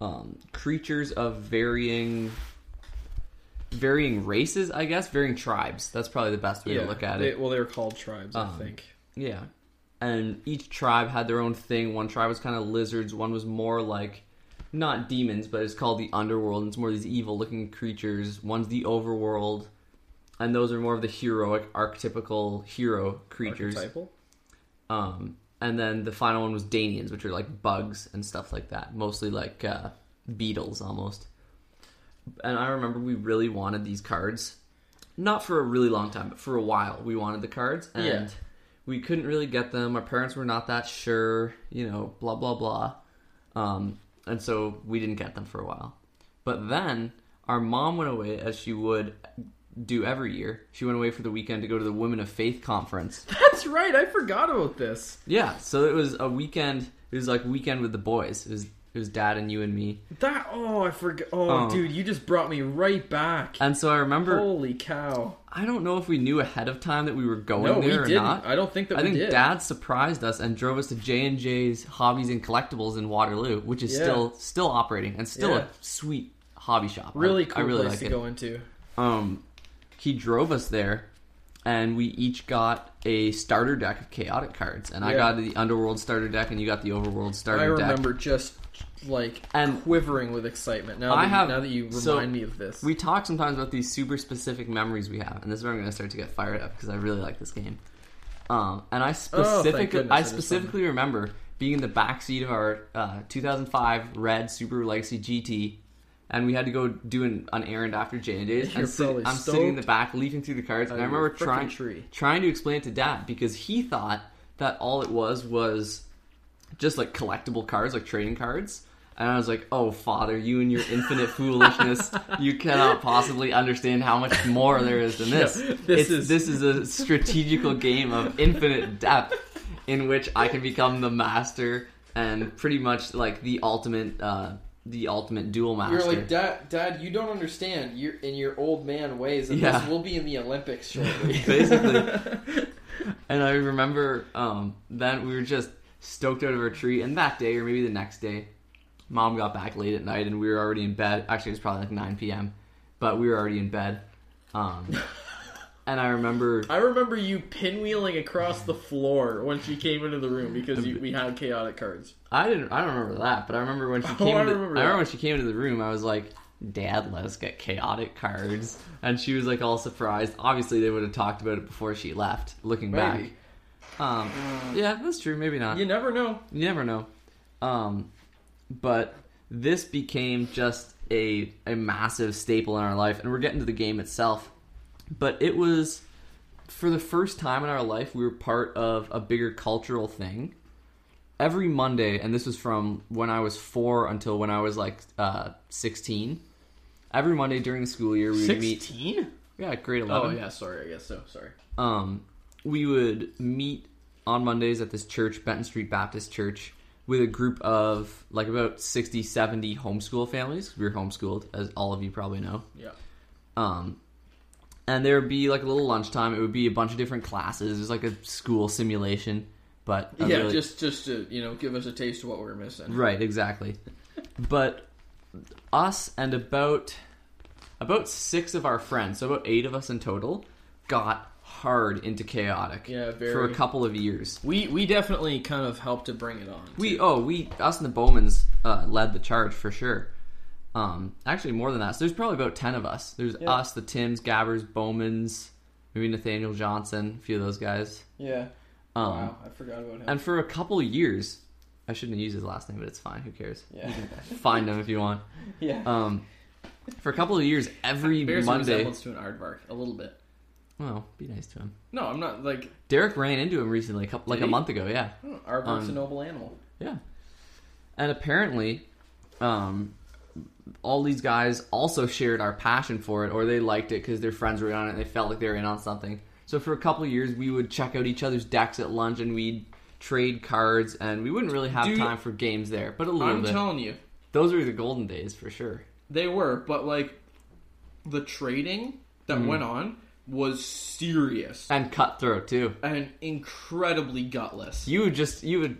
um, creatures of varying varying races, I guess, varying tribes. That's probably the best way to look at it. well, they were called tribes, Um, I think. Yeah. And each tribe had their own thing. One tribe was kind of lizards. One was more like, not demons, but it's called the underworld. And it's more these evil looking creatures. One's the overworld. And those are more of the heroic, archetypical hero creatures. Archetypal? Um, and then the final one was Danians, which are like bugs and stuff like that, mostly like uh, beetles almost. And I remember we really wanted these cards, not for a really long time, but for a while. We wanted the cards, and Yeah. we couldn't really get them. Our parents were not that sure, you know, blah blah blah. Um, and so we didn't get them for a while. But then our mom went away, as she would do every year. She went away for the weekend to go to the Women of Faith conference. That's right. I forgot about this. Yeah, so it was a weekend. It was like weekend with the boys. It was it was dad and you and me. That oh, I forgot. Oh, Oh. dude, you just brought me right back. And so I remember. Holy cow! I don't know if we knew ahead of time that we were going No, we there or didn't. not. I don't think that I we think did. Dad surprised us and drove us to J and J's Hobbies and Collectibles in Waterloo, which is Yeah. still still operating and still Yeah. a sweet hobby shop. I- really I, cool really place like to it. go into. Um, he drove us there, and we each got a starter deck of chaotic cards, and I Yeah. got the Underworld starter deck, and you got the Overworld starter deck. I deck. remember just like And- quivering with excitement. Now that, I you- have- now that you remind so me of this. We talk sometimes about these super specific memories we have, and this is where I'm going to start to get fired up because I really like this game. Um, and I Oh, specifically, goodness I it is specifically remember being in the backseat of our uh, 2005 red Subaru Legacy GT, and we had to go do an, an errand after J and J's. I'm sitting in the back, leafing through the cards, and I Out of your remember trying tree. trying to explain it to Dad because he thought that all it was was just like collectible cards, like trading cards. And I was like, "Oh, father, you and your infinite foolishness! You cannot possibly understand how much more there is than this. Yeah, this It's- is- this is a strategical game of infinite depth, in which I can become the master and pretty much like the ultimate, uh, the ultimate duel master. You're like, Dad, Dad, you don't understand. You're in your old man ways, and Yeah. this will be in the Olympics shortly. Basically. And I remember um, then we were just stoked out of our tree. And that day, or maybe the next day, mom got back late at night and we were already in bed. Actually, it was probably like 9 p.m., but we were already in bed. Um, and I remember, I remember you pinwheeling across the floor when she came into the room because you, we had chaotic cards. I didn't, I don't remember that, but I remember when she Oh, came. I into, remember I remember when she came into the room. I was like, "Dad, let us get chaotic cards," and she was like all surprised. Obviously, they would have talked about it before she left. Looking back, Maybe. um, yeah, that's true. Maybe not. You never know. You never know. Um, but this became just a a massive staple in our life, and we're getting to the game itself. But it was for the first time in our life we were part of a bigger cultural thing. Every Monday, and this was from when I was four until when I was like uh, sixteen. Every Monday during the school year, we would meet. Sixteen? Yeah, grade 11 oh yeah, sorry. I guess so. Sorry. um, we would meet on Mondays at this church, Benton Street Baptist Church, with a group of like about 60, 70 homeschool families. We were homeschooled, as all of you probably know. Yeah. Um, and there would be like a little lunchtime. It would be a bunch of different classes. It was like a school simulation, but Yeah, really- just just to you know give us a taste of what we're missing. Right, exactly. but us and about about six of our friends, so about eight of us in total, got hard into chaotic. Yeah, for a couple of years. We we definitely kind of helped to bring it on. We oh we us and the Bowmans uh, led the charge for sure. Um, actually more than that. So there's probably about ten of us. There's Yeah. us, the Tims, Gabbers, Bowmans, maybe Nathaniel Johnson, a few of those guys. yeah. Um, wow, I forgot about him. And for a couple of years, I shouldn't use his last name, but it's fine. Who cares? yeah. Find him if you want. yeah. Um, for a couple of years, every Bears a Monday. resemblance to an aardvark a little bit. Well, be nice to him. No, I'm not like Derek ran into him recently, a couple, like Did a month ago. Yeah. oh, aardvark's a Um, noble animal. Yeah. And apparently, um, all these guys also shared our passion for it, or they liked it because their friends were in on it and they felt like they were in on something. So for a couple of years, we would check out each other's decks at lunch and we'd trade cards, and we wouldn't really have Dude, time for games there, but a little I'm bit. telling you, Those were the golden days for sure. they were, but like the trading that Mm-hmm. went on was serious And cutthroat too. and incredibly gutless. You would just, you would,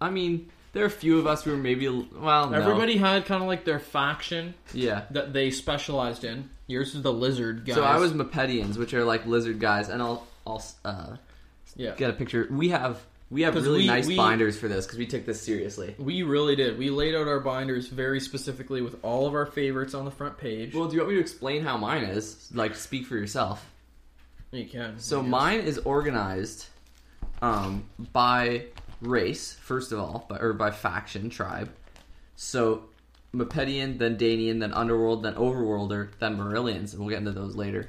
I mean, there are a few of us who were maybe, well, no. Everybody had kind of like their faction Yeah. that they specialized in. Yours is the lizard guys. So I was Mopedians, which are like lizard guys, and I'll, I'll, uh, yeah. get a picture. We have we have 'Cause really we- nice we- binders for this because we took this seriously. We really did. We laid out our binders very specifically with all of our favorites on the front page. Well, do you want me to explain how mine is? Like, speak for yourself. You can. So I guess. mine is organized um, by race, first of all, by, or by faction, tribe. So Mepedian, then Danian, then Underworld, then Overworlder, then M'arrillians, and we'll get into those later.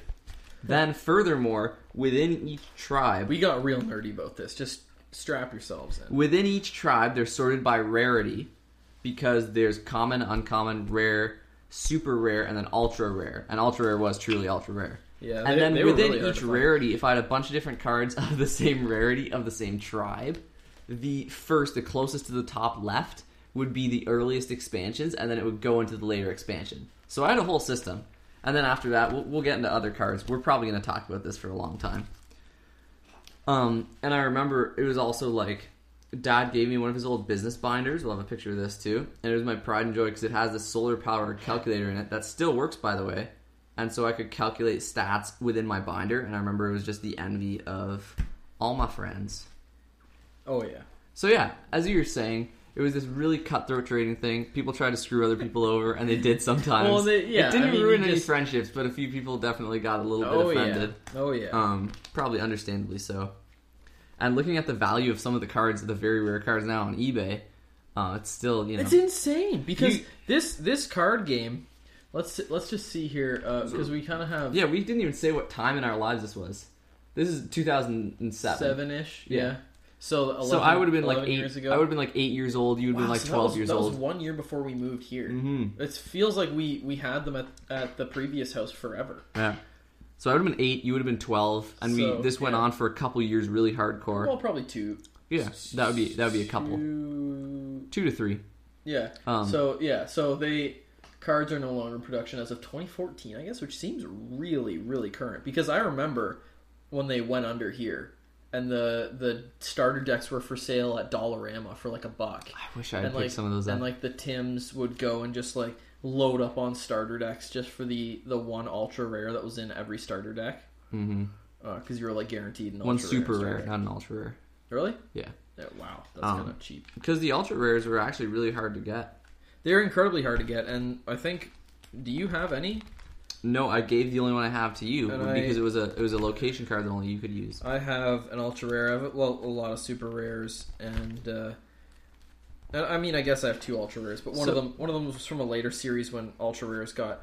Then, furthermore, within each tribe, we got real nerdy about this. Just strap yourselves in. within each tribe, they're sorted by rarity because there's common, uncommon, rare, super rare, and then ultra rare. And ultra rare was truly ultra rare. Yeah, and they- then they were within really hard each to find. rarity, if I had a bunch of different cards of the same rarity of the same tribe, the first, the closest to the top left, would be the earliest expansions, and then it would go into the later expansion. So I had a whole system, and then after that, we'll, we'll get into other cards. We're probably going to talk about this for a long time. Um, and I remember it was also like Dad gave me one of his old business binders. We'll have a picture of this too, and it was my pride and joy because it has this solar powered calculator in it that still works, by the way. And so I could calculate stats within my binder, and I remember it was just the envy of all my friends. Oh yeah. So yeah, as you were saying, it was this really cutthroat trading thing. People tried to screw other people over, and they did sometimes. Well, they- yeah, it didn't I mean, ruin any just- friendships, but a few people definitely got a little Oh bit yeah. offended. Oh yeah. Um, probably understandably so. And looking at the value of some of the cards, the very rare cards now on eBay, uh, it's still you know It's insane because You- this this card game. Let's let's just see here because we kind of have yeah. We didn't even say what time in our lives this was. This is 2007. seven ish. Yeah. Yeah. So 11, so I would have been like eight. years ago. I would have been like eight years old. You would have Wow, been like so 12 was- years that old. That was one year before we moved here. hmm It feels like we we had them at at the previous house forever. Yeah. So I would have been eight. You would have been 12, and So, we this went yeah. on for a couple years, really hardcore. Well, probably two. yeah, that would be that would be a couple, Two, two to three. yeah. Um, so yeah. So they cards are no longer in production as of 2014, I guess, which seems really really current because I remember when they went under here. And the the starter decks were for sale at Dollarama for like a buck. I wish I had and picked like some of those up. and like the Tims would go and just like load up on starter decks just for the the one ultra rare that was in every starter deck hmm because you were like guaranteed an ultra. One super starter rare, not an ultra rare. Really? Yeah. Yeah, wow, that's Um, kind of cheap. Because the ultra rares were actually really hard to get. They're incredibly hard to get, and I think. Do you have any? No, I gave the only one I have to you And because I- it was a it was a location card that only you could use. I have an ultra rare. I have well a lot of super rares, and uh, I mean I guess I have two ultra rares, but one of So- them one of them was from a later series when ultra rares got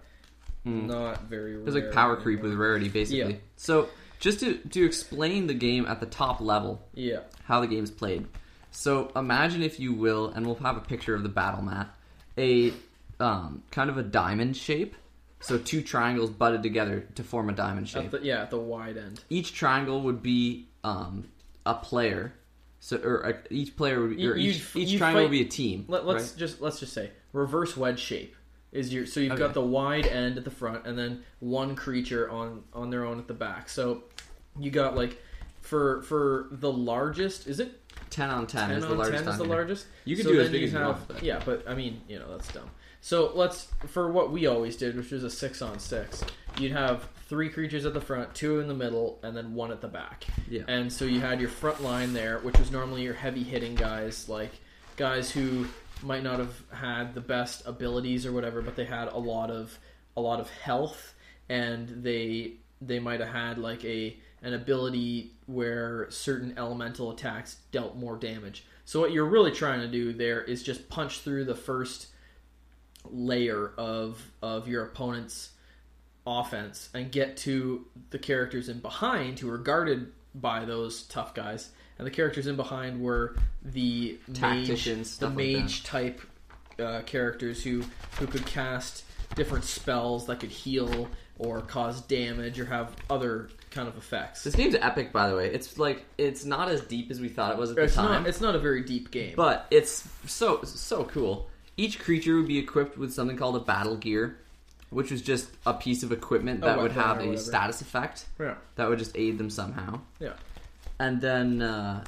Mm. not very. It was like power creep with rarity, basically. Yeah. So just to to explain the game at the top level, Yeah. how the game's played. So imagine, if you will, and we'll have a picture of the battle map, a um, kind of a diamond shape. So two triangles butted together to form a diamond shape. At the, yeah, at the wide end. each triangle would be um, a player. So or uh, each player would be, or each, each triangle fight- would be a team. Let, let's right? just let's just say reverse wedge shape is your so you've Okay. got the wide end at the front and then one creature on on their own at the back. So you got like for for the largest is it ten on ten, 10 is the on largest. 10 is the largest. You can So do as big as you have, want. But Yeah, but I mean, you know, that's dumb. So let's for what we always did, which was a six on six. You'd have three creatures at the front, two in the middle, and then one at the back. Yeah. And so you had your front line there, which was normally your heavy hitting guys, like guys who might not have had the best abilities or whatever, but they had a lot of a lot of health, and they they might have had like a an ability where certain elemental attacks dealt more damage. So what you're really trying to do there is just punch through the first layer of of your opponent's offense and get to the characters in behind who are guarded by those tough guys. And the characters in behind were the Tacticians, mage, the stuff like that. mage type uh, characters who who could cast different spells that could heal or cause damage or have other kind of effects. This game's epic, by the way. It's like it's not as deep as we thought it was at the time, not it's not a very deep game. but it's so so cool. Each creature would be equipped with something called a battle gear, which was just a piece of equipment that would weapon have or a whatever. status effect yeah. that would just aid them somehow. Yeah. And then uh,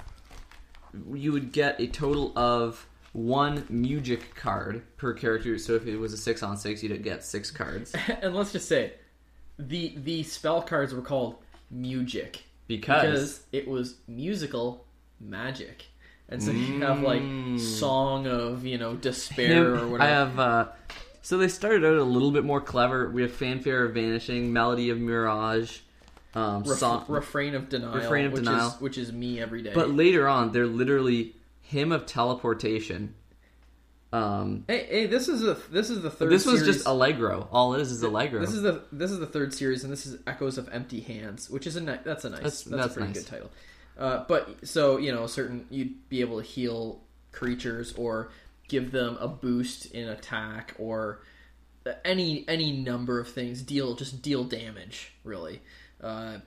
you would get a total of one Mugic card per character. So if it was a six on six, you'd get six cards and let's just say the the spell cards were called Mugic because, because it was musical magic. And so you have like Mm. song of, you know, despair or whatever. I have. Uh, so they started out a little bit more clever. We have fanfare of vanishing, melody of mirage, um, Ref- Son- refrain of denial, Refrain of which denial. is which is me every day. but later on, they're literally hymn of teleportation. Um, hey, hey, this is a this is the third. this was series. just Allegro. All it is is Allegro. This is the this is the third series, and this is Echoes of Empty Hands, which is a ni- that's a nice That's- that's, that's a pretty nice. good title. Uh, but so you know, certain you'd be able to heal creatures or give them a boost in attack or any any number of things. Deal just deal damage really. Uh,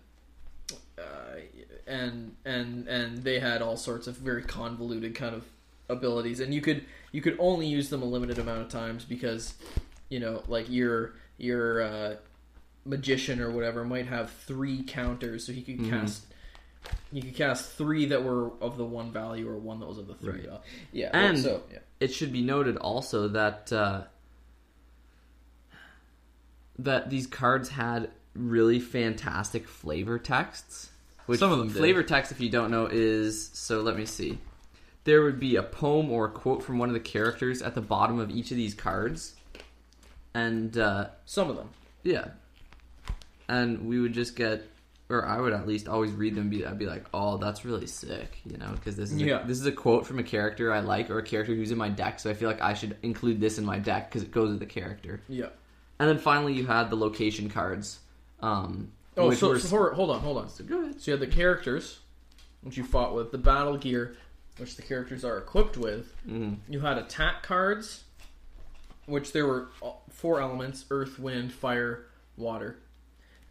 uh, and and and they had all sorts of very convoluted kind of abilities, and you could you could only use them a limited amount of times because you know like your your uh, magician or whatever might have three counters, so he could Mhm. cast. You could cast three that were of the one value, or one that was of the three Right. value. Yeah, And- so yeah. it should be noted also that uh, that these cards had really fantastic flavor texts. Which Some of them did. flavor text, if you don't know, is so. Let me see. There would be a poem or a quote from one of the characters at the bottom of each of these cards, and uh, some of them. yeah, and we would just get, or I would at least always read them. Be I'd be like, oh, that's really sick, you know, because this is Yeah. a, this is a quote from a character I like or a character who's in my deck, so I feel like I should include this in my deck because it goes with the character. Yeah. And then finally, you had the location cards. Um, Oh, so, were- so hold- hold on, hold on. so go ahead. So you had the characters, which you fought with, the battle gear, which the characters are equipped with. Mhm. You had attack cards, which there were uh, four elements: earth, wind, fire, water.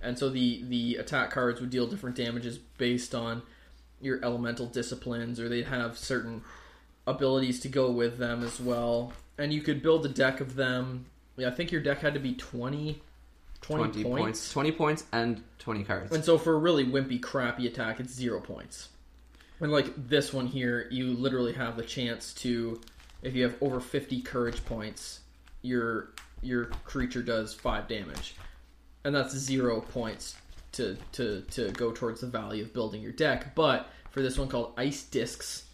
And so the the attack cards would deal different damages based on your elemental disciplines, or they'd have certain abilities to go with them as well. And you could build a deck of them. Yeah, I think your deck had to be 20, 20, 20 points. points. 20 points and 20 cards. And so for a really wimpy, crappy attack, it's zero points. And like this one here, you literally have the chance to, if you have over fifty courage points, your your creature does five damage, and that's zero points to to to go towards the value of building your deck. But for this one called Ice Discs,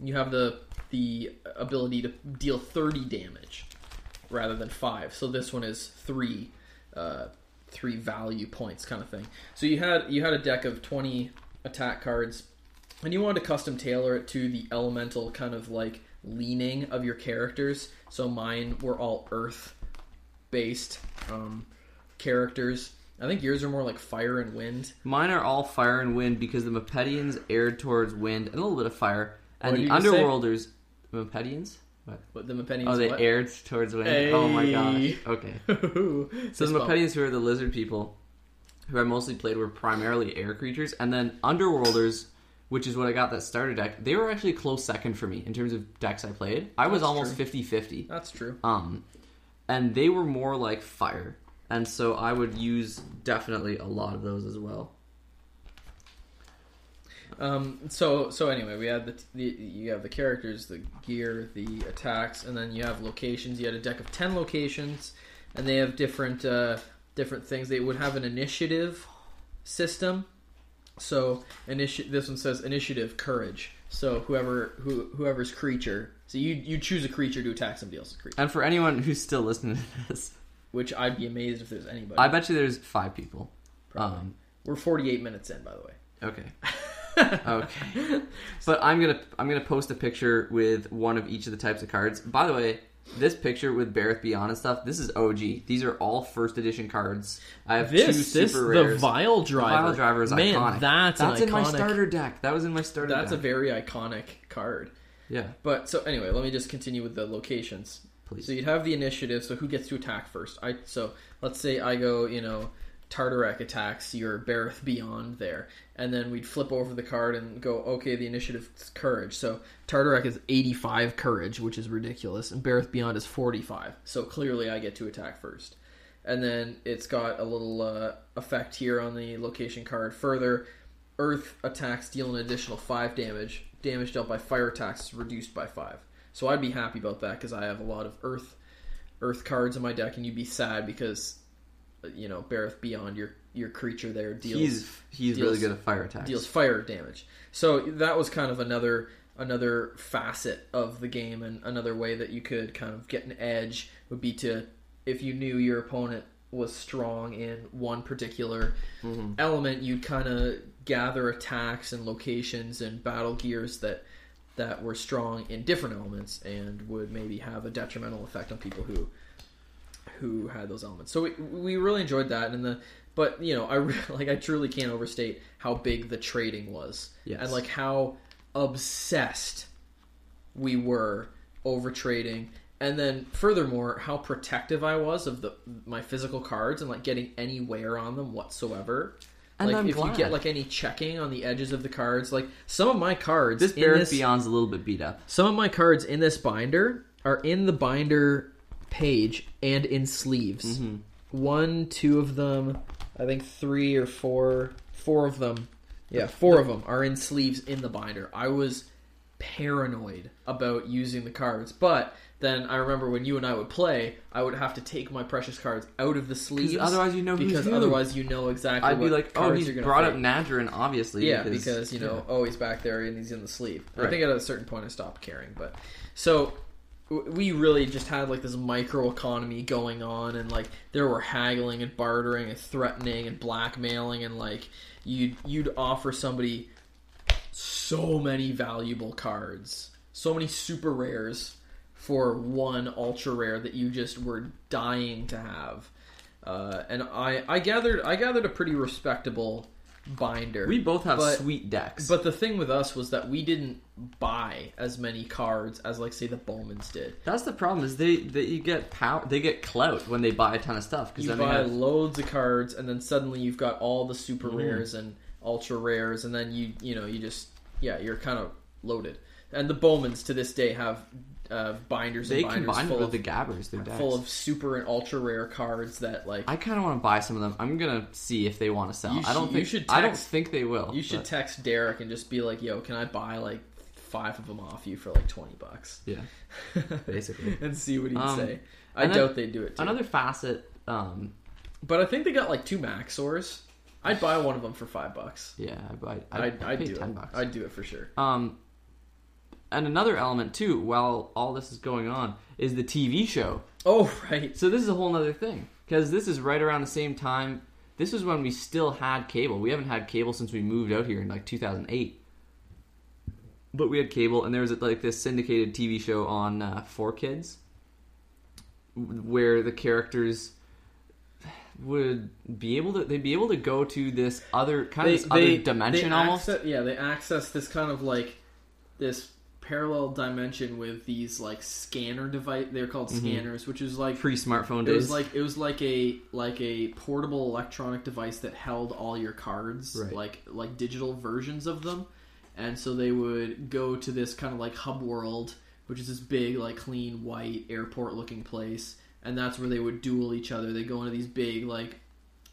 you have the the ability to deal thirty damage rather than five. So this one is three. Uh, three value points kind of thing. So you had you had a deck of 20 attack cards and you wanted to custom tailor it to the elemental kind of like leaning of your characters. So mine were all earth based um, characters. I think yours are more like fire and wind. Mine are all fire and wind because the Mepedians aired towards wind and a little bit of fire, and What the did you say? Underworlders. Mepedians? What? But the Mepenians Oh, they what? aired towards wind. Oh my gosh. Okay. So the. Mepedians, who are the lizard people, who I mostly played, were primarily air creatures, and then Underworlders, which is what I got that starter deck. They were actually a close second for me in terms of decks I played. I was That's almost true. 50-50. That's true. Um, and they were more like fire, and so I would use definitely a lot of those as well. Um, so so anyway, we had the, the you have the characters, the gear, the attacks, and then you have locations. You had a deck of ten locations, and they have different uh, different things. They would have an initiative system. So initi- this one says initiative courage. So whoever who whoever's creature. So you you choose a creature to attack somebody else's creature. And for anyone who's still listening to this, Which I'd be amazed if there's anybody. I bet you there's five people. Probably. Um, We're 48 minutes in, by the way. okay. okay. But I'm gonna I'm gonna post a picture with one of each of the types of cards. By the way, this picture with Bareth Beyond and stuff, this is OG. These are all first edition cards. I have two This this super the rares. Vile The Driver. Vile Driver is Man, iconic. that's That's in my starter deck. That was in my starter deck. That's a very iconic card. yeah, But so anyway, let me just continue with the locations. Please. So you'd have the initiative. So who gets to attack first? I so let's say I go. You know, Tartarek attacks your Bareth Beyond there, and then we'd flip over the card and go. Okay, the initiative is courage. So Tartarek is 85 courage, which is ridiculous, and Bareth Beyond is 45. So clearly, I get to attack first. And then it's got a little uh, effect here on the location card. Further, Earth attacks deal an additional five damage. Damage dealt by fire attacks is reduced by five. So I'd be happy about that because I have a lot of Earth Earth cards in my deck, and you'd be sad because you know Bareth Beyond your your creature there deals he's he's deals- really good at fire attacks. deals fire damage. So that was kind of another another facet of the game, and another way that you could kind of get an edge would be to if you knew your opponent was strong in one particular Mhm. element, you'd kind of gather attacks and locations and battle gears that that were strong in different elements and would maybe have a detrimental effect on people who who had those elements. So we we really enjoyed that and the but you know I re- like I truly can't overstate how big the trading was Yes. and like how obsessed we were over trading and then furthermore how protective I was of the my physical cards and like getting any wear on them whatsoever. And like I'm if you get like any checking on the edges of the cards, like some of my cards This in Barrack this, Beyond's a little bit beat up. some of my cards in this binder are in the binder page and in sleeves. Mm-hmm. One, two of them, I think three or four, four of them. Yeah, four of them are in sleeves in the binder. I was paranoid about using the cards, but then I remember when you and I would play, I would have to take my precious cards out of the sleeves. otherwise you know because who. otherwess you know exactly. I'd be like, oh, he's brought fake. up Nadrin, obviously. Yeah, because, you know, yeah. oh, he's back there and he's in the sleeve. I think at a certain point I stopped caring, but so we really just had like this micro economy going on, and like there were haggling and bartering and threatening and blackmailing, and like you'd you'd offer somebody so many valuable cards, so many super rares for one ultra rare that you just were dying to have. Uh, and I, I gathered I gathered a pretty respectable binder. we both have but- sweet decks. But the thing with us was that we didn't buy as many cards as like say the Bowmans did. that's the problem is they they you get power they get clout when they buy a ton of stuff because You buy have loads of cards and then suddenly you've got all the super Mm. rares and ultra rares and then you you know you just yeah you're kind of loaded. And the Bowmans to this day have uh, binders they and binders full with of the gabbers. Their decks. full of super and ultra rare cards that like I kind of want to buy some of them. I'm gonna see if they want to sell. I don't think you should I don't think they will. you should but- text Derek and just be like, "Yo, can I buy like five of them off you for like twenty bucks?" yeah, basically. and see what he'd Um, say. I doubt they'd do it. Too. Another facet. Um, But I think they got like two Maxxors. I'd buy one of them for five bucks. yeah, I buy. I'd, I'd, I'd pay do ten it. bucks. I'd do it for sure. Um, and another element too, while all this is going on, is the TV show. Oh right. So this is a whole other thing because this is right around the same time. This was when we still had cable. We haven't had cable since we moved out here in like 2008. But we had cable, and there was like this syndicated TV show on uh, for kids, where the characters would be able to they'd be able to go to this other kind of this other dimension they almost. yeah, they access this kind of like this parallel dimension with these like scanner device. They're called Mm-hmm. scanners, which is like Pre smartphone it was like it was like a like a portable electronic device that held all your cards, Right. like like digital versions of them. And so they would go to this kind of like hub world, which is this big, like clean white airport looking place, and that's where they would duel each other. They go into these big like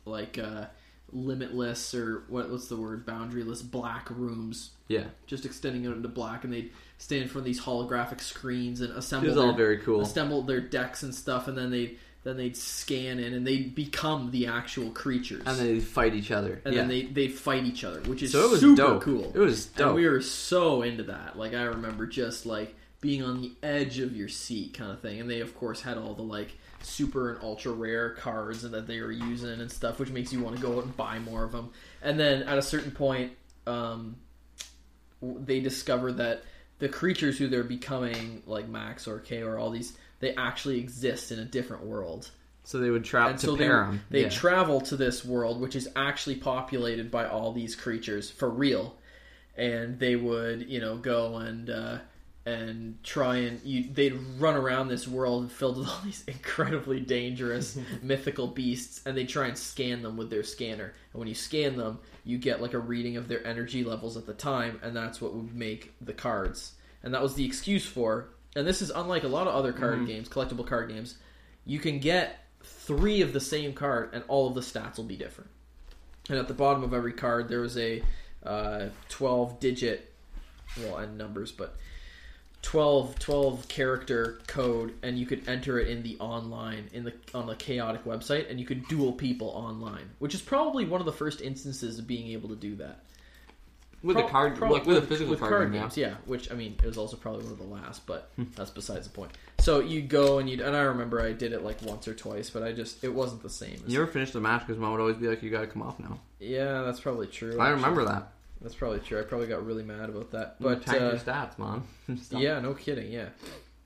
like uh limitless or what what's the word boundaryless black rooms yeah, just extending out into black and they'd stand in front of these holographic screens and it assemble was all their, very cool. assemble their decks and stuff, and then they then they'd scan in and they'd become the actual creatures, And they fight each other. and yeah. then they they fight each other, which is so it was super dope. cool. It was dope. And we were so into that. Like I remember just like being on the edge of your seat kind of thing. And they of course had all the like super and ultra rare cards that they were using and stuff, which makes you want to go out and buy more of them. And then at a certain point, um, they discover that the creatures who they're becoming, like Max or K or all these, they actually exist in a different world so they would travel and to so they, pair 'em. they yeah. travel to this world which is actually populated by all these creatures for real and they would you know go and uh, and try and you, they'd run around this world filled with all these incredibly dangerous mythical beasts and they try and scan them with their scanner. And when you scan them you get like a reading of their energy levels at the time and that's what would make the cards. And that was the excuse for and this is unlike a lot of other card games collectible card games you can get three of the same card and all of the stats will be different. And at the bottom of every card there was a uh, 12 digit, well, and numbers, but 12, 12 character code, and you could enter it in the online in the on the chaotic website, and you could duel people online, which is probably one of the first instances of being able to do that. with Pro- a card, pro- like with, a physical with card, card game, games. Yeah, which I mean, it was also probably one of the last, but hmm. that's besides the point. So you go and you and I remember I did it like once or twice, but I just it wasn't the same. As, You ever finish the match because mom would always be like, "You got to come off now." yeah, that's probably true. I actually. remember that. That's probably true. I probably got really mad about that, But uh, your stats, mom. Yeah, no kidding. Yeah,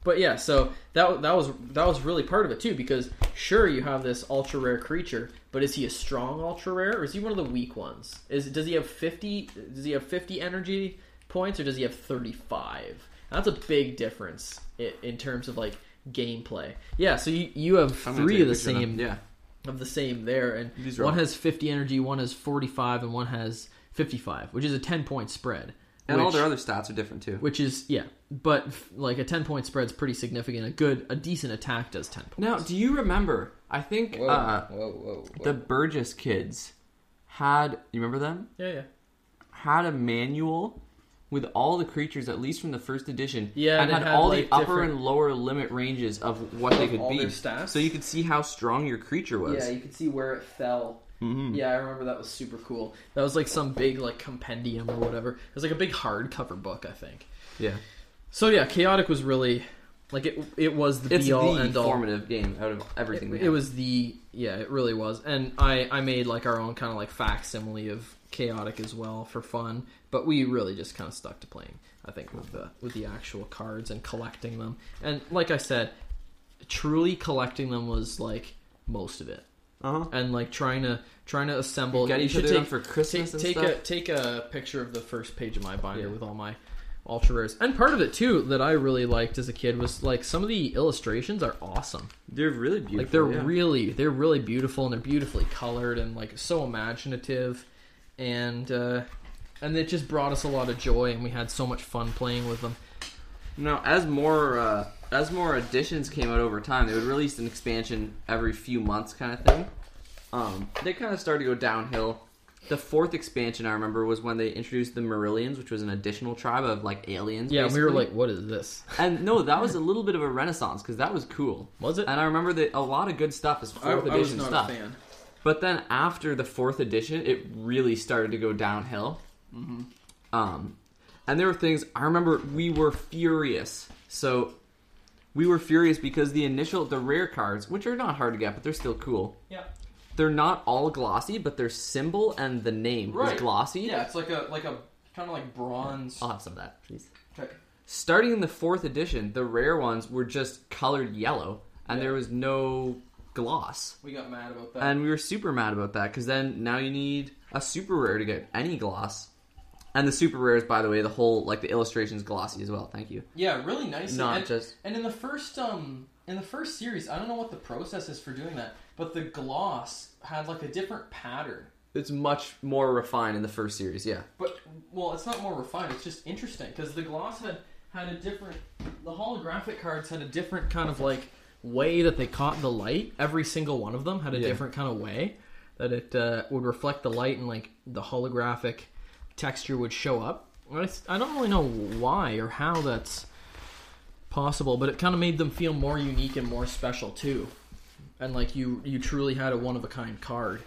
but yeah, so that that was that was really part of it too because sure you have this ultra rare creature, but is he a strong ultra rare or is he one of the weak ones? Is does he have fifty? Does he have fifty energy points or does he have thirty five? That's a big difference in, in terms of like gameplay. Yeah, so you you have three of the same Yeah. of the same there, and one has fifty energy, one has forty five, and one has fifty five, which is a ten point spread. And all their other stats are different too. which is yeah, but f- like a ten point spread's pretty significant. A good, a decent attack does ten points. Now, do you remember? I think whoa, uh, whoa, whoa, whoa. the Burgess kids had. You remember them? yeah, yeah, Had a manual with all the creatures, at least from the first edition. Yeah, and and had, had, all like, the upper and lower limit ranges of what they could all be, their stats? so you could see how strong your creature was. yeah. You could see where it fell. Mhm. Yeah, I remember that was super cool. That was like some big like compendium or whatever. It was like a big hardcover book, I think. yeah. So yeah, chaotic was really like it. It was the It's be all the end all. formative game out of everything. we It, it was the yeah, it really was, and I I made like our own kind of like facsimile of chaotic as well for fun, but we really just kind of stuck to playing. I think with the with the actual cards and collecting them, and like I said, truly collecting them was like most of it, Uh-huh. and like trying to trying to assemble. Got you each should take for Christmas take, and take stuff. a take a picture of the first page of my binder Yeah. with all my ultra rares, and part of it too that I really liked as a kid was like some of the illustrations are awesome. They're really beautiful. Like they're yeah. really they're really beautiful and they're beautifully colored and like so imaginative and uh and it just brought us a lot of joy and we had so much fun playing with them. Now, as more uh, as more additions came out over time, they would release an expansion every few months, kind of thing. Um, they kind of started to go downhill. The fourth expansion I remember was when they introduced the M'arrillians, which was an additional tribe of like aliens. Yeah, and we were like, what is this? and no, that was a little bit of a renaissance because that was cool. Was it? And I remember that a lot of good stuff is fourth edition stuff. fan. But then after the fourth edition, it really started to go downhill. Mm-hmm. Um, and there were things I remember we were furious. So we were furious because the initial the rare cards, which are not hard to get, but they're still cool. Yeah. They're not all glossy, but their symbol and the name Right. is glossy. Yeah, it's like a like a kind of like bronze. I'll have some of that, please. Okay. Starting in the fourth edition, the rare ones were just colored yellow, and Yeah. there was no gloss. We got mad about that. And we were super mad about that because then now you need a super rare to get any gloss. And the super rares, by the way, the whole like the illustrations glossy as well. Thank you. yeah, really nice. Not and, just and in the first um in the first series, I don't know what the process is for doing that, but the gloss had like a different pattern. it's much more refined in the first series. Yeah, But well, it's not more refined. It's just interesting because the gloss had had a different. The holographic cards had a different kind of like way that they caught the light. Every single one of them had a Yeah. different kind of way that it uh, would reflect the light and like the holographic texture would show up. I, I don't really know why or how that's possible, but it kind of made them feel more unique and more special too. And like you, you truly had a one of a kind card.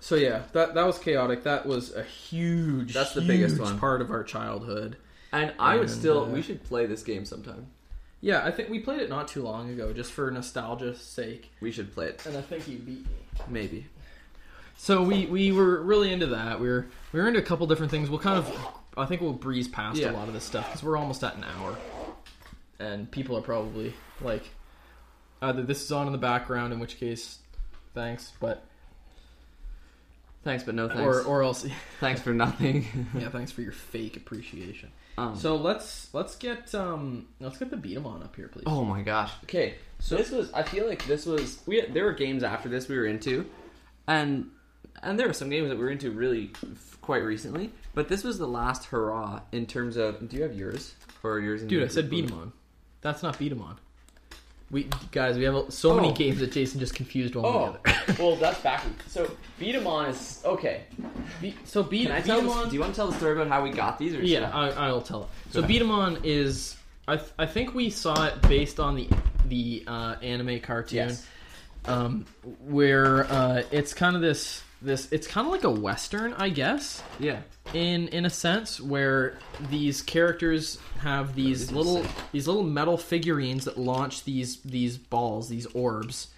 So yeah, that that was chaotic. That was a huge, That's the biggest huge one. part of our childhood. and I would And, still. uh, we should play this game sometime. Yeah, I think we played it not too long ago, just for nostalgia's sake. We should play it. And I think you beat me. Maybe. So we we were really into that. We were we were into a couple different things. We'll kind of I think we'll breeze past Yeah. a lot of this stuff because we're almost at an hour, and people are probably like, either this is on in the background, in which case, thanks, but Thanks, but no thanks. or or else thanks for nothing. yeah, thanks for your fake appreciation. um, So let's let's get um let's get the B-Daman up here, please. Oh my gosh. Okay, so this was. I feel like this was. We there were games after this we were into, and and there were some games that we were into really f- quite recently. But this was the last hurrah in terms of. Do you have yours or yours? in Dude, I said B-Daman. That's not B-Daman. We guys, we have so many Oh. games that Jason just confused one Oh, together. well, that's backwards. So B-Daman is okay. Be- so beat, Can I beat tell? 'em this- on. Do you want to tell the story about how we got these? Or should Yeah, I? I, I'll tell it. So ahead. B-Daman is I th- I think we saw it based on the the uh, anime cartoon, Yes. um, where uh, it's kind of this this. It's kind of like a western, I guess, Yeah. in in a sense, where these characters have these little these little metal figurines that launch these these balls, these orbs,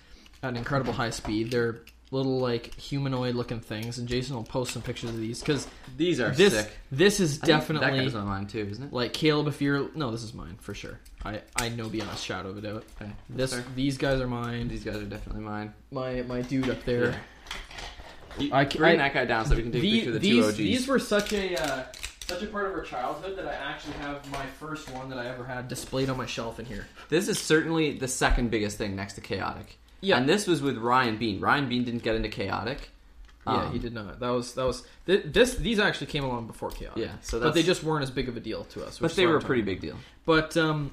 at an incredible high speed. They're little like humanoid looking things, and Jason will post some pictures of these because These are this sick. this is I think definitely that guy's on mine too, isn't it? like Caleb. If you're no, this is mine for sure. I I know beyond a shadow of a doubt. Okay. This these guys are mine. These guys are definitely mine. My my dude up there. You, I- bring I- that guy down so we can take a The- picture of the these two OGs. these were such a uh, such a part of our childhood that I actually have my first one that I ever had displayed on my shelf in here. This is certainly the second biggest thing next to chaotic. Yeah. And this was with Ryan Bean. Ryan Bean didn't get into chaotic. Yeah, Um, he did not. That was that was th- this. These actually came along before Chaotic. Yeah, so but they just weren't as big of a deal to us. But they were a pretty big deal. But um,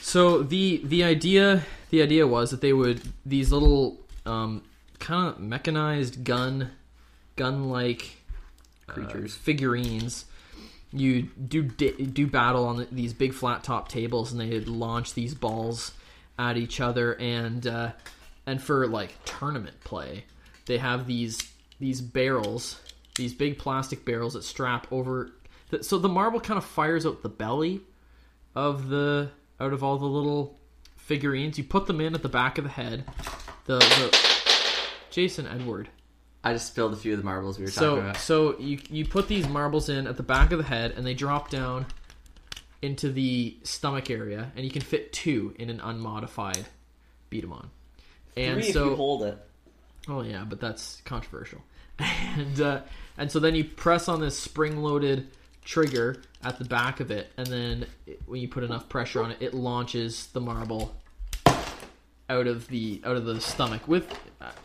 so the the idea the idea was that they would these little um kind of mechanized gun gun like Creatures. figurines. You do di- do battle on the, these big flat top tables, and they launch these balls at each other, and uh, and for like tournament play, they have these these barrels, these big plastic barrels that strap over. The, so the marble kind of fires out the belly of the out of all the little figurines. You put them in at the back of the head. The, the Jason Edward. I just spilled a few of the marbles we were talking So about. so you you put these marbles in at the back of the head, and they drop down into the stomach area, and you can fit two in an unmodified B-Daman. And so hold it. Oh yeah, but that's controversial. And uh, and so then you press on this spring-loaded trigger at the back of it, and then it, when you put enough pressure on it, it launches the marble out of the out of the stomach with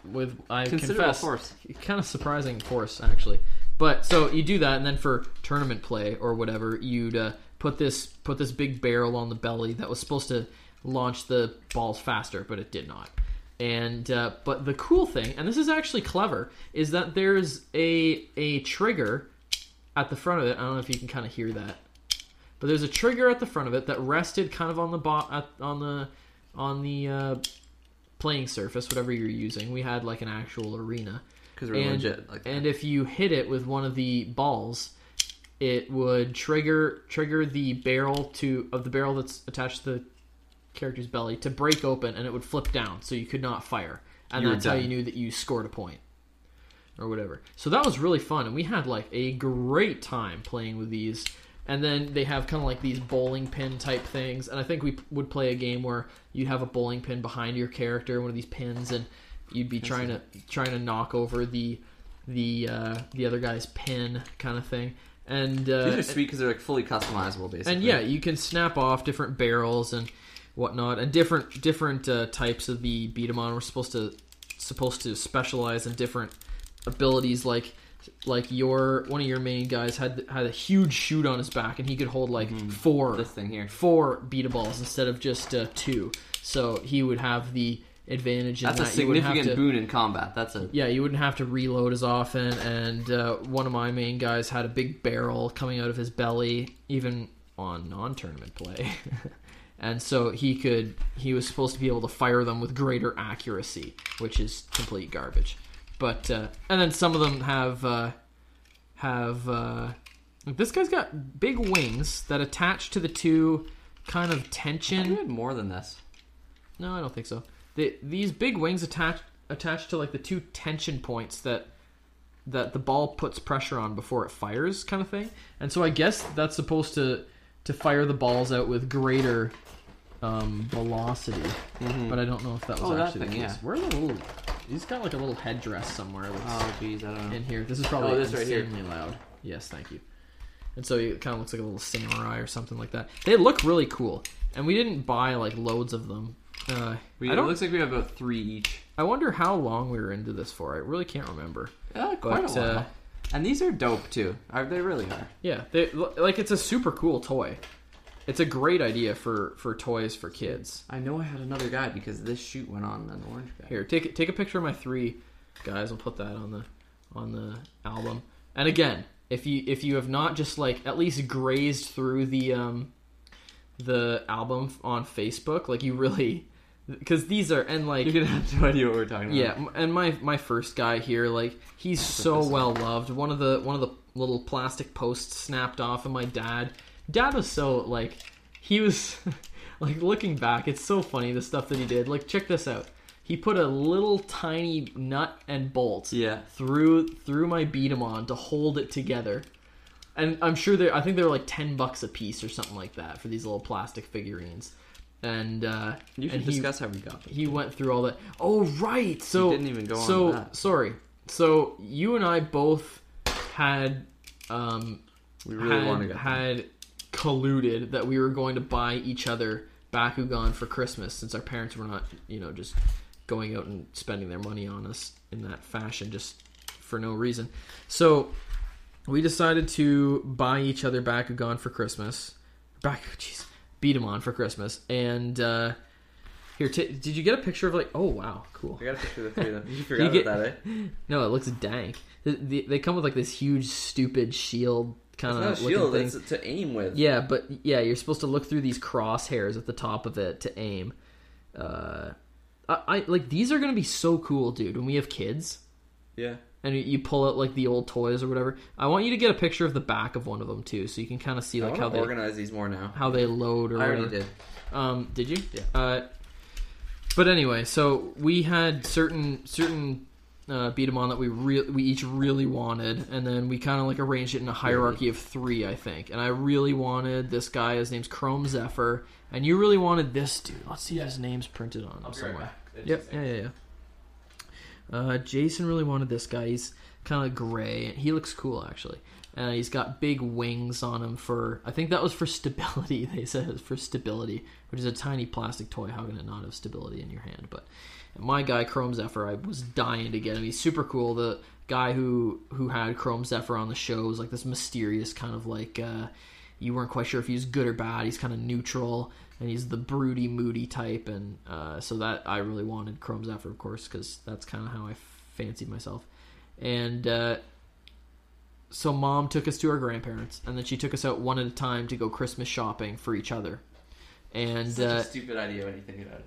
with I confess force. kind of surprising force actually. But so you do that, and then for tournament play or whatever, you'd uh, put this put this big barrel on the belly that was supposed to launch the balls faster, but it did not. And uh, but the cool thing, and this is actually clever, is that there's a a trigger at the front of it. I don't know if you can kind of hear that, but there's a trigger at the front of it that rested kind of on the bo- at, on the on the uh, playing surface, whatever you're using. We had like an actual arena, Because we're and, legit. Like, and if you hit it with one of the balls, it would trigger trigger the barrel to of the barrel that's attached to the character's belly to break open, and it would flip down, so you could not fire, and You that's how you knew that you scored a point or whatever. So that was really fun, and we had like a great time playing with these. And then they have kind of like these bowling pin type things, and I think we would play a game where you'd have a bowling pin behind your character, one of these pins, and you'd be trying to trying to knock over the the uh, the other guy's pin kind of thing. And uh, these are sweet because they're like fully customizable, basically. and yeah, you can snap off different barrels and whatnot, and different different uh, types of the B-Daman. We're supposed to supposed to specialize in different abilities. Like like your one of your main guys had had a huge shoot on his back, and he could hold like four this thing here. four beat balls instead of just uh, two. So he would have the advantage. In That's a that. You significant to- boon in combat. That's a yeah, you wouldn't have to reload as often. And uh, one of my main guys had a big barrel coming out of his belly, even on non-tournament play. and so he could, he was supposed to be able to fire them with greater accuracy, which is complete garbage. But uh, and then some of them have uh, have uh, this guy's got big wings that attach to the two kind of tension. think we had more than this. No, I don't think so. The, these big wings attach attached to like the two tension points that that the ball puts pressure on before it fires, kind of thing. And so I guess that's supposed to to fire the balls out with greater um, velocity. But I don't know if that was Oh, that actually the thing, case. yeah. Where are the little? He's got like a little headdress somewhere. That's Oh, geez, I don't know. in here. This is probably Oh, this right here. loud. Yes, thank you. And so it kind of looks like a little samurai or something like that. They look really cool, and we didn't buy like loads of them. Uh, We, I it looks like we have about three each. I wonder how long we were into this for. I really can't remember. Yeah, quite But, a while. uh, and these are dope too. Uh, They really are. Yeah, they, like it's a super cool toy. It's a great idea for for toys for kids. I know I had another guy because this shoot went on an orange guy. Here, take take a picture of my three guys. I'll put that on the on the album. And again, if you if you have not just like at least grazed through the um the album on Facebook, like you really because these are and like You're gonna have no idea what we're talking about. yeah, and my my first guy here, like he's so well loved. One of the one of the little plastic posts snapped off, and my dad, dad was so like he was like looking back, it's so funny the stuff that he did. Like check this out. He put a little tiny nut and bolt Yeah. through through my B-Daman to hold it together. And I'm sure they I think they were like ten bucks a piece or something like that for these little plastic figurines. And uh You should and he- discuss how we got them. he went through all that. Oh right, so didn't even go on So with that. sorry. So you and I both had um We really want to had get them. had colluded that we were going to buy each other Bakugan for Christmas since our parents were not, you know, just going out and spending their money on us in that fashion just for no reason. So we decided to buy each other Bakugan for Christmas. Back, jeez, B-Daman for Christmas. And uh, here, t- did you get a picture of like? Oh wow, cool. I got a picture of the three of them. You You forgot get- about that, eh? No, it looks dank. They, they, they come with like this huge, stupid shield kind of shield. thing. It's to aim with. Yeah, but yeah, you're supposed to look through these crosshairs at the top of it to aim. Uh, I, I like these are gonna be so cool, dude. When we have kids Yeah. and you- pull out like the old toys or whatever, I want you to get a picture of the back of one of them too, so you can kind of see like how they organize these more now. how they load or I already whatever. did. Um, did you? Yeah. Uh, but anyway, so we had certain certain uh, B-Daman that we re- we each really wanted, and then we kind of like arranged it in a hierarchy of three, I think. And I really wanted this guy. His name's Chrome Zephyr, and you really wanted this dude. Let's see if his name's printed on somewhere. Yep. Yeah, yeah, yeah. Uh, Jason really wanted this guy. He's kind of gray. He looks cool actually. Uh, he's got big wings on him for. I think that was for stability. They said it was for stability, which is a tiny plastic toy. How can it not have stability in your hand? But my guy Chrome Zephyr, I was dying to get him. He's super cool. The guy who who had Chrome Zephyr on the show was like this mysterious kind of like. Uh, you weren't quite sure if he was good or bad. He's kind of neutral, and he's the broody, moody type, and uh, so that I really wanted Chrome Zephyr, of course, because that's kind of how I fancied myself. And uh, so mom took us to our grandparents, and then she took us out one at a time to go Christmas shopping for each other. And Such uh, a stupid idea when you think about it.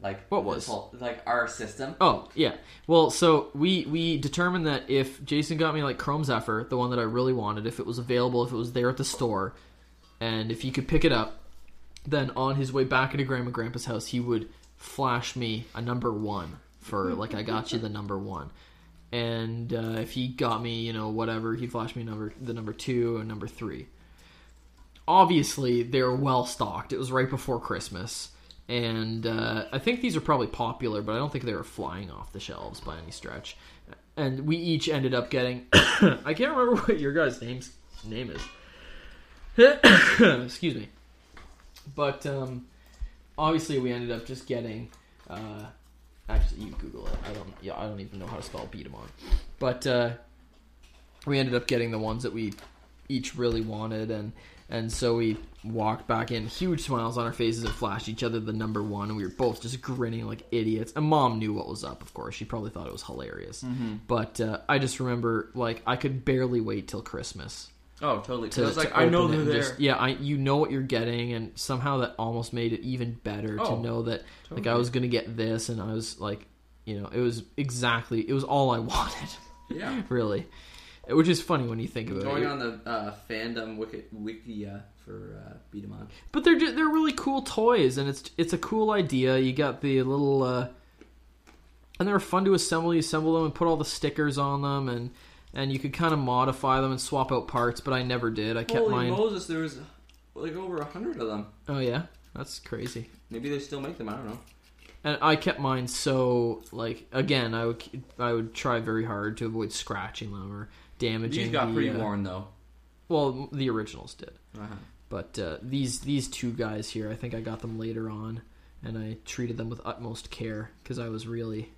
Like What was? whole- like our system. Oh yeah. Well, so we we determined that if Jason got me like Chrome Zephyr, the one that I really wanted, if it was available, if it was there at the store, and if he could pick it up, then on his way back into Grandma and Grandpa's house, he would flash me a number one for like I got you the number one. And uh, if he got me, you know, whatever, he flashed me number the number two and number three. Obviously, they're well stocked. It was right before Christmas and uh, I think these are probably popular, but I don't think they were flying off the shelves by any stretch. And we each ended up getting. I can't remember what your guys' name's name is. Excuse me. But um, obviously, we ended up just getting. Uh, actually, you Google it. I don't. Yeah, I don't even know how to spell B-Daman. But uh, we ended up getting the ones that we each really wanted, and and so we walked back in, huge smiles on our faces, and flashed each other the number one. And we were both just grinning like idiots. And mom knew what was up, of course. She probably thought it was hilarious. But uh, I just remember, like, I could barely wait till Christmas. Oh, totally. To, I was like, I know they're there. just- yeah, I you know what you're getting, and somehow that almost made it even better Oh, to know that like I was gonna get this, and I was like, you know, it was exactly it was all I wanted, Yeah. really. Which is funny when you think about Going it. Going on the uh, fandom wiki, wiki uh, for uh, B-Daman. But they're ju- they're really cool toys, and it's it's a cool idea. You got the little, uh, and they're fun to assemble. You assemble them and put all the stickers on them, and and you could kind of modify them and swap out parts. But I never did. I kept Holy mine. Moses, there was like over a hundred of them. Oh yeah, that's crazy. Maybe they still make them. I don't know. And I kept mine so like again, I would I would try very hard to avoid scratching them or damaging. These got the, pretty uh, worn though. Well, the originals did. Uh-huh. But uh, these these two guys here, I think I got them later on, and I treated them with utmost care because I was really,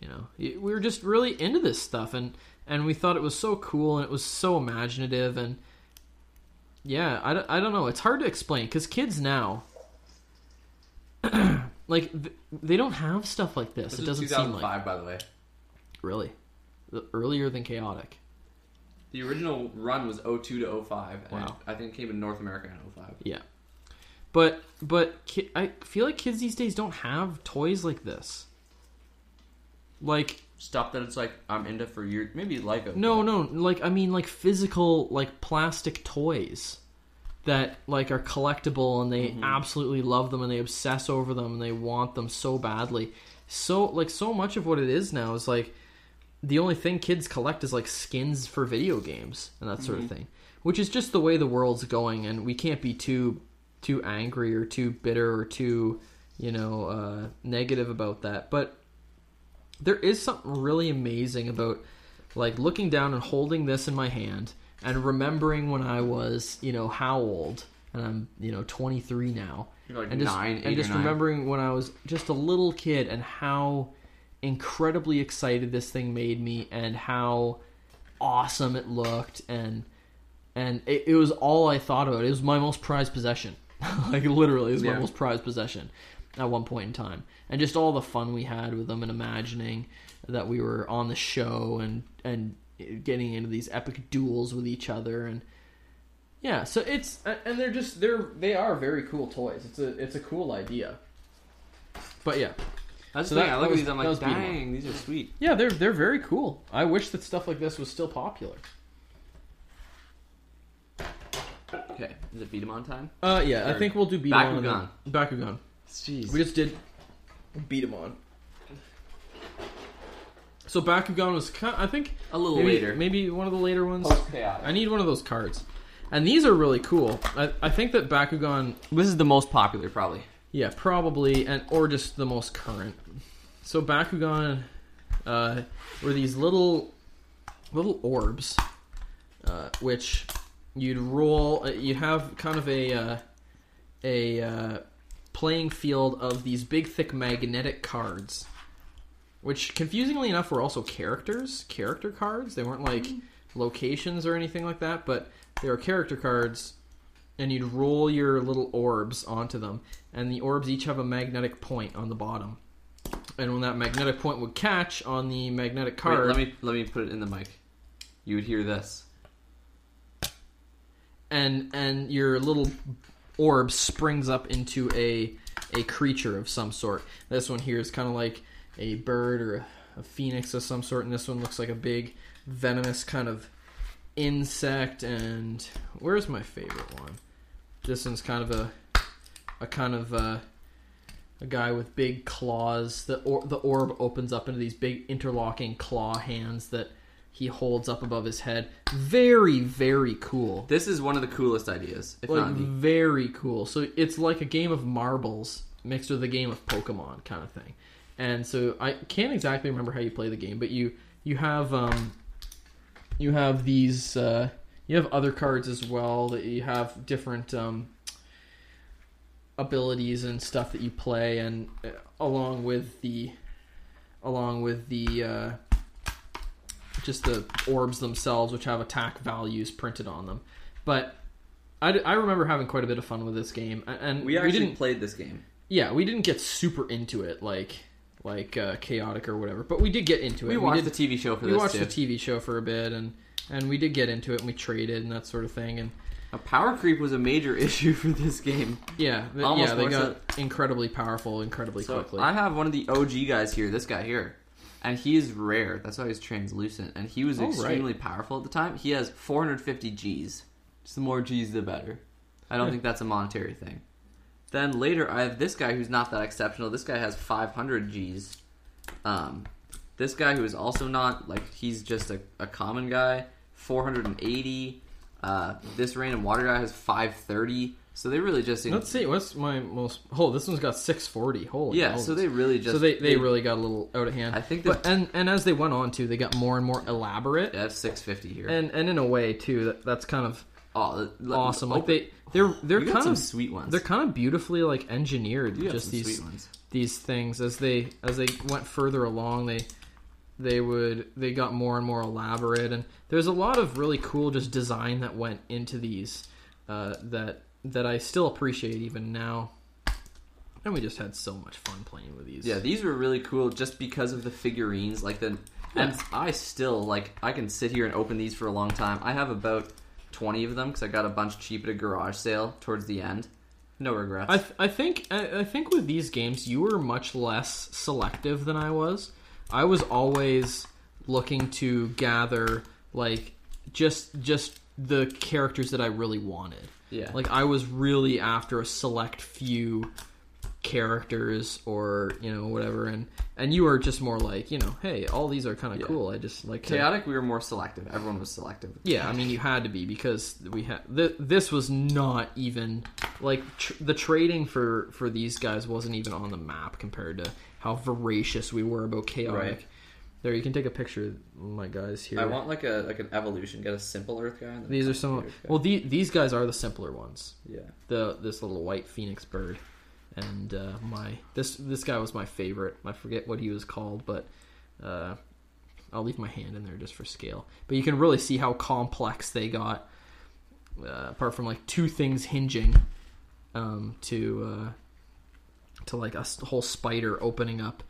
you know, we were just really into this stuff, and and we thought it was so cool and it was so imaginative, and yeah, I, don't- I don't know, it's hard to explain because kids now, like they don't have stuff like this. This it doesn't seem 2005, like by the way. really earlier than chaotic. The original run was 02 to 05, and Wow. I think it came in North America in 05. Yeah. But but ki- I feel like kids these days don't have toys like this. Like Stuff that it's like I'm into for years, maybe Lego. no, no, like I mean like physical like plastic toys that like are collectible and they mm-hmm. absolutely love them and they obsess over them and they want them so badly. So like so much of what it is now is like the only thing kids collect is like skins for video games and that sort of thing, which is just the way the world's going and we can't be too too angry or too bitter or too, you know, uh negative about that. But there is something really amazing about like looking down and holding this in my hand and remembering when I was, you know, how old, and I'm, you know, 23 now, like and just nine, and just remembering when I was just a little kid and how incredibly excited this thing made me and how awesome it looked and and it, it was all I thought about. It was my most prized possession, like literally, it was my most prized possession at one point in time, and just all the fun we had with them and imagining that we were on the show and and getting into these epic duels with each other and yeah so it's and they're just they're they are very cool toys. It's a it's a cool idea. But yeah That's So the thing. I look at these. I'm like, was B-Daman. dang, these are sweet. yeah they're they're very cool i wish that stuff like this was still popular Okay, is it B-Daman time? uh yeah i think we'll do beat Bakugan. on bakugan Jeez. we just did B-Daman so bakugan was kind i think a little maybe, later. maybe one of the later ones Post chaotic. i need one of those cards and these are really cool i, I think that bakugan This is the most popular, probably. Yeah, probably, and or just the most current. So Bakugan uh, were these little little orbs, uh, which you'd roll. uh, You'd have kind of a uh, a uh, playing field of these big, thick magnetic cards, which confusingly enough were also characters, character cards. They weren't like locations or anything like that, but they were character cards and you'd roll your little orbs onto them, and the orbs each have a magnetic point on the bottom. And when that magnetic point would catch on the magnetic Wait, card, let me let me put it in the mic. You would hear this. and and your little orb springs up into a a creature of some sort. This one here is kind of like a bird or a, a phoenix of some sort, and this one looks like a big venomous kind of insect. And where's my favorite one? This one's kind of a a kind of uh, a guy with big claws. The or, the orb opens up into these big interlocking claw hands that he holds up above his head. Very very cool This is one of the coolest ideas, if like not the. very cool. So it's like a game of marbles mixed with a game of Pokemon kind of thing. And so I can't exactly remember how you play the game, but you you have um you have these uh you have other cards as well that you have different um abilities and stuff that you play and uh, along with the along with the uh just the orbs themselves which have attack values printed on them. But I, I remember having quite a bit of fun with this game, and We actually didn't. played this game. Yeah, we didn't get super into it like like uh, chaotic or whatever, but we did get into it. We watched did, the TV show for this game. we watched too. the TV show for a bit, and and we did get into it, and we traded and that sort of thing, and A power creep was a major issue for this game. yeah, th- Almost yeah, they more got incredibly powerful, incredibly So quickly. I have one of the OG guys here, this guy here. And he is rare. That's why he's translucent. And he was Oh, right. extremely powerful at the time. He has 450 Gs. Just the more Gs, the better. I don't think that's a monetary thing. Then later, I have this guy who's not that exceptional. This guy has 500 Gs. Um, this guy who is also not like he's just a, a common guy, 480. Uh, this random water guy has 530. So they really just Let's see, what's my most? Oh, this one's got six forty. Holy, yeah. So they really just so they, they really got a little out of hand. I think but and and as they went on to, they got more and more elaborate, yeah, that's 650 here. and and in a way too, that that's kind of Oh, the- awesome. open- Like they they're they're kind some of sweet ones. they're kind of beautifully like engineered. Just these sweet ones. these things as they as they went further along, they they would they got more and more elaborate, and there's a lot of really cool just design that went into these uh, that that I still appreciate even now. And we just had so much fun playing with these. Yeah, these were really cool just because of the figurines. Like the, and I still like I can sit here and open these for a long time. I have about twenty of them because I got a bunch cheap at a garage sale towards the end. No regrets. I, th- I think I, I think with these games you were much less selective than I was. I was always looking to gather like just just the characters that I really wanted. yeah. Like I was really after a select few characters or you know whatever and and you were just more like you know hey all these are kind of Yeah. cool i just like to- chaotic, we were more selective. Everyone was selective. yeah i mean you had to be because we had th- this was not even like tr- the trading for for these guys wasn't even on the map compared to how voracious we were about chaotic Right. there you can take a picture of my guys here I want like a like an evolution. Get a simple Earth guy. and these are some well the, these guys are the simpler ones yeah. the this little white phoenix bird and uh, my this this guy was my favorite i forget what he was called but uh, i'll leave my hand in there just for scale but you can really see how complex they got uh, apart from like two things hinging um, to uh, to like a whole spider opening up.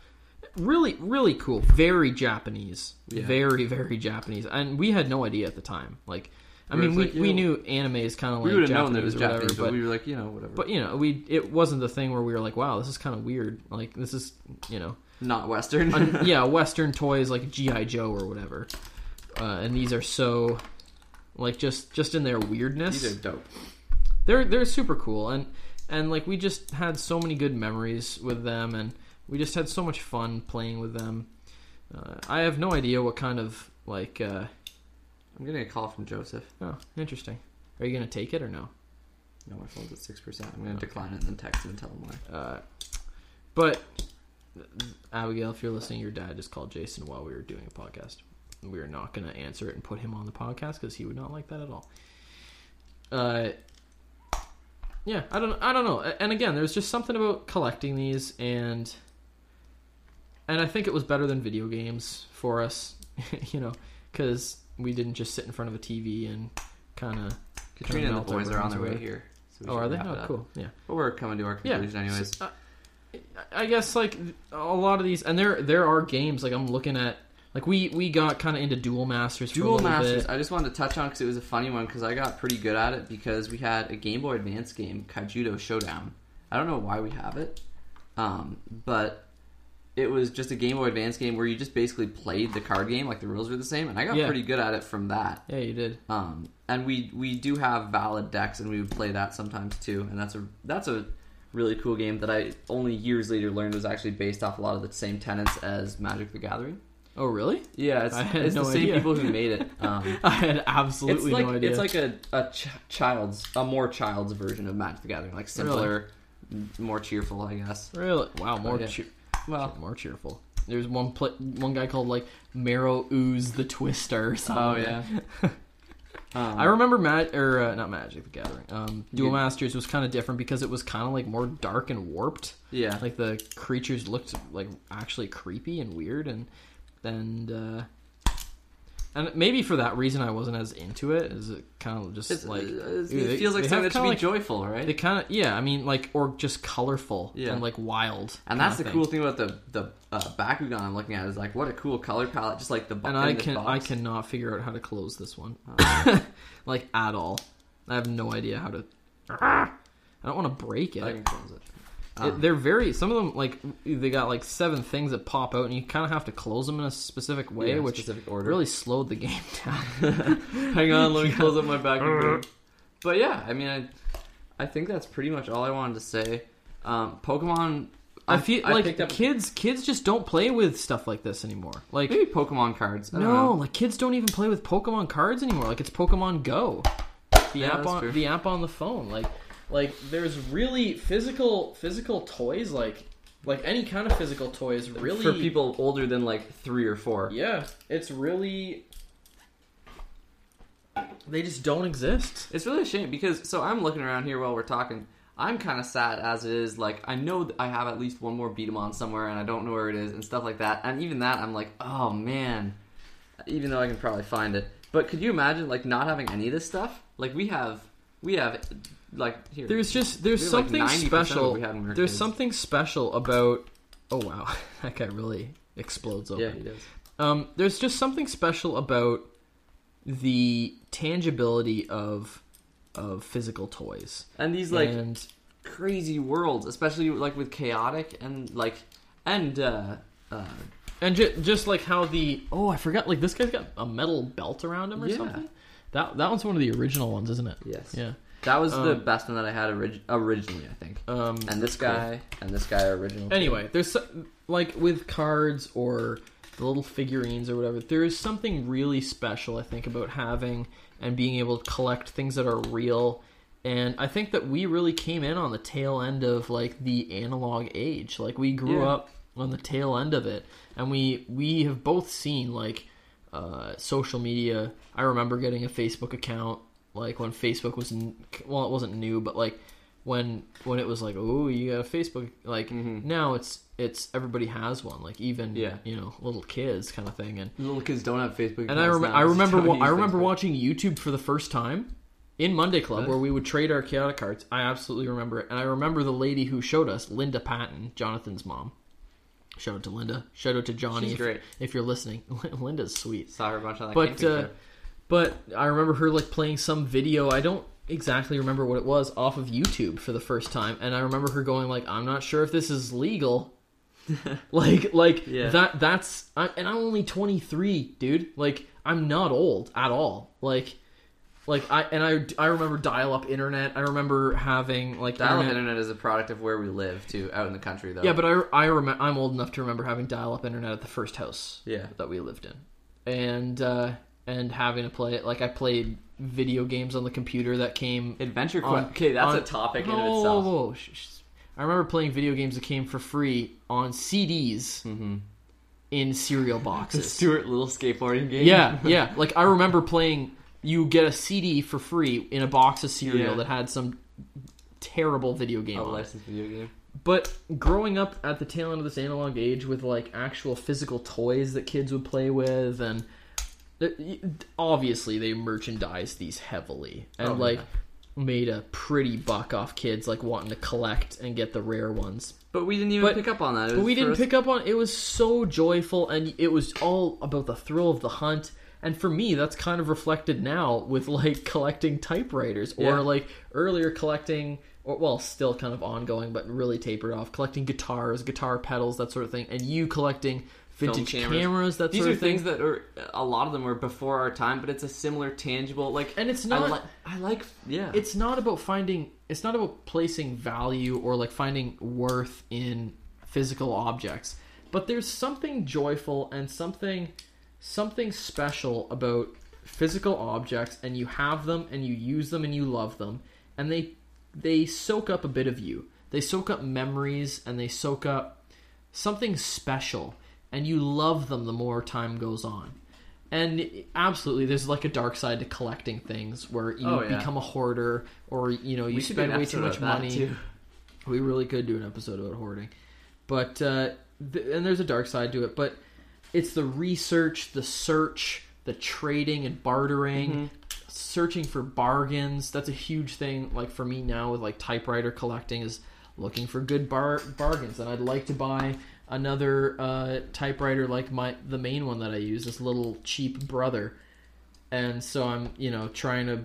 Really really cool. Very japanese. Yeah. very very japanese. And we had no idea at the time. Like i mean we, like, we know, knew anime is kind of like we would have known that it was whatever, Japanese, but, but we were like, you know, whatever. but you know, we it wasn't the thing where we were like, "Wow, this is kind of weird." Like this is, you know, not Western. un- yeah, Western toys like GI Joe or whatever, uh, and these are so, like just just in their weirdness, These are dope. they're they're super cool, and and like we just had so many good memories with them, and we just had so much fun playing with them. Uh, I have no idea what kind of like. Uh, I'm getting a call from Joseph. oh, interesting. Are you gonna take it or no? No, my phone's at six percent. I'm gonna Okay. decline it and then text him and tell him why. Uh, but Abigail, if you're listening, your dad just called Jason while we were doing a podcast. We are not going to answer it and put him on the podcast because he would not like that at all. Uh, yeah, I don't, I don't know. And again, there's just something about collecting these, and and I think it was better than video games for us, you know, because we didn't just sit in front of a TV and kind of. Katrina and the boys are on their way here. So Oh, are they? Oh, cool. Yeah. But we're coming to our Yeah. conclusion, anyways. So, uh, I guess like a lot of these, and there there are games like I'm looking at. Like we we got kind of into Duel Masters. For a Duel Masters. Bit. I just wanted to touch on because it was a funny one because I got pretty good at it because we had a Game Boy Advance game, Kaijudo Showdown. I don't know why we have it, um, but it was just a Game Boy Advance game where you just basically played the card game, like the rules were the same, and I got Yeah. pretty good at it from that. Yeah, you did. Um, and we we do have valid decks, and we would play that sometimes too. And that's a that's a really cool game that I only years later learned was actually based off a lot of the same tenets as Magic the Gathering. Oh really? Yeah, it's, it's no the same people who made it. Um, I had it's absolutely like no idea. it's like a, a ch- child's a more child's version of Magic the Gathering, like simpler, m- more cheerful, I guess. really wow more yeah. cheer- Well, more cheerful. There's one pla one guy called like Marrow Ooze the Twister. Or oh yeah. Um, I remember Mag or uh, not Magic the Gathering. Um, Duel You- Masters was kind of different because it was kind of like more dark and warped. Yeah, like the creatures looked like actually creepy and weird and and uh and maybe for that reason I wasn't as into it is it kind of just it's, like it's- Ooh, it they- feels like they something that should be like- joyful, right? they kind of yeah I mean like or just colorful Yeah. and like wild and that's the thing. cool thing about the the uh, Bakugan I'm looking at is like what a cool color palette, just like the and I can I cannot figure out how to close this one Uh, like at all I have no idea how to I don't want to break it I can close it. Um, they're very some of them like they got like seven things that pop out and you kind of have to close them in a specific way yeah, which specific really slowed the game down Hang on, let me close up my Bakugan. But yeah, I mean, I, I think that's pretty much all I wanted to say. Um, Pokemon. I feel like up kids kids just don't play with stuff like this anymore. Like maybe Pokemon cards. I no, like kids don't even play with Pokemon cards anymore. Like it's Pokemon Go. The Yeah, app that's on true. the app on the phone. Like like there's really physical physical toys like like any kind of physical toys really for people older than like three or four. Yeah, it's really they just don't exist. It's really a shame because so I'm looking around here while we're talking. I'm kind of sad as it is. Like I know I have at least one more B-Daman somewhere, and I don't know where it is and stuff like that. And even that, I'm like, oh man. Even though I can probably find it, but could you imagine like not having any of this stuff? Like we have, we have, like here. There's just there's like, something 90% of what special. we had when There's kids. something special about. Oh wow, that guy really explodes open. yeah, he does. Um, there's just something special about the tangibility of of physical toys, And these like and crazy worlds, especially like with chaotic and like and uh, uh, And ju- just like how the oh, I forgot. Like this guy's got a metal belt around him or Yeah. something. That that one's one of the original ones, isn't it? yes, Yeah. That was the Um, best one that I had orig- originally, I think. Um, And this cool. guy and this guy are original. too. Anyway, there's so- like with cards or the little figurines or whatever. There is something really special, I think, about having and being able to collect things that are real. And I think that we really came in on the tail end of like the analog age. Like we grew Yeah. up on the tail end of it, and we we have both seen like uh, social media. I remember getting a Facebook account like when Facebook was n- well, it wasn't new, but like when when it was like, oh, you got a Facebook. Like Mhm. now, it's it's everybody has one. Like even Yeah. you know little kids kind of thing. And little kids don't have Facebook. and I now, I remember wa- I remember Facebook. watching YouTube for the first time in Monday Club where we would trade our chaotic cards. I absolutely remember it, and I remember the lady who showed us, Linda Patton, Jonathan's mom. Shout out to Linda. Shout out to Johnny. If, great. if you're listening. Linda's sweet. Saw her a bunch on that But uh. But I remember her like playing some video. I don't exactly remember what it was off of YouTube for the first time, and I remember her going like, "I'm not sure if this is legal." like like Yeah. that that's I, and I'm only 23, dude. Like I'm not old at all. Like like I and I I remember dial up internet. I remember having like Dial-up internet. internet is a product of where we live, too, out in the country, though. Yeah, but I I remember I'm old enough to remember having dial up internet at the first house yeah, that we lived in, and uh, and having to play it. Like I played video games on the computer that came. Adventure Quest. Okay, that's on- a topic in Whoa, of whoa, itself. whoa, sh- I remember playing video games that came for free on CDs Mm-hmm. in cereal boxes. Stuart Little skateboarding game. yeah, yeah. Like I remember playing. You get a CD for free in a box of cereal Yeah. that had some terrible video game a on licensed video game. But growing up at the tail end of this analog age with like actual physical toys that kids would play with, and obviously they merchandise these heavily and Oh, like yeah. made a pretty buck off kids like wanting to collect and get the rare ones. But we didn't even But- pick up on that. But we didn't first- pick up on it was so joyful and it was all about the thrill of the hunt. And for me, that's kind of reflected now with like collecting typewriters or Yeah. like earlier collecting, or well, still kind of ongoing, but really tapered off, collecting guitars, guitar pedals, that sort of thing, and you collecting vintage cameras. cameras. that These sort are of thing. things that are a lot of them were before our time, but it's a similar tangible like. and it's I, not. li- I like yeah. it's not about finding it's not about placing value or like finding worth in physical objects but there's something joyful and something something special about physical objects and you have them and you use them and you love them and they they soak up a bit of you they soak up memories and they soak up something special and you love them the more time goes on and absolutely there's like a dark side to collecting things where you Oh, yeah. become a hoarder or you know you We spend way too much money too. we really could do an episode about hoarding but uh, th- and there's a dark side to it but it's the research the search the trading and bartering Mm-hmm. searching for bargains that's a huge thing like for me now with like typewriter collecting is looking for good bar- bargains and i'd like to buy another uh, typewriter like my the main one that i use this little cheap brother and so i'm you know trying to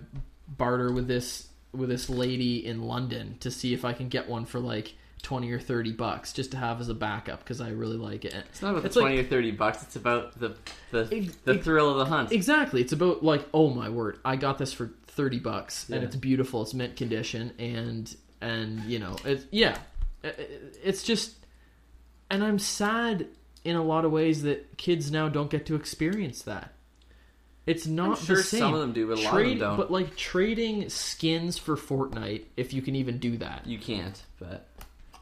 barter with this with this lady in london to see if i can get one for like 20 or 30 bucks just to have as a backup because i really like it It's not about It's the like- twenty or thirty bucks. It's about the the, Ex- the thrill of the hunt. Exactly. It's about like, oh my word, I got this for thirty bucks, and it's beautiful. It's mint condition, and and you know, it's yeah, it's just, and I'm sad in a lot of ways that kids now don't get to experience that. It's not I'm sure the same. some of them do, but a lot of them don't. But like trading skins for Fortnite, if you can even do that, you can't, but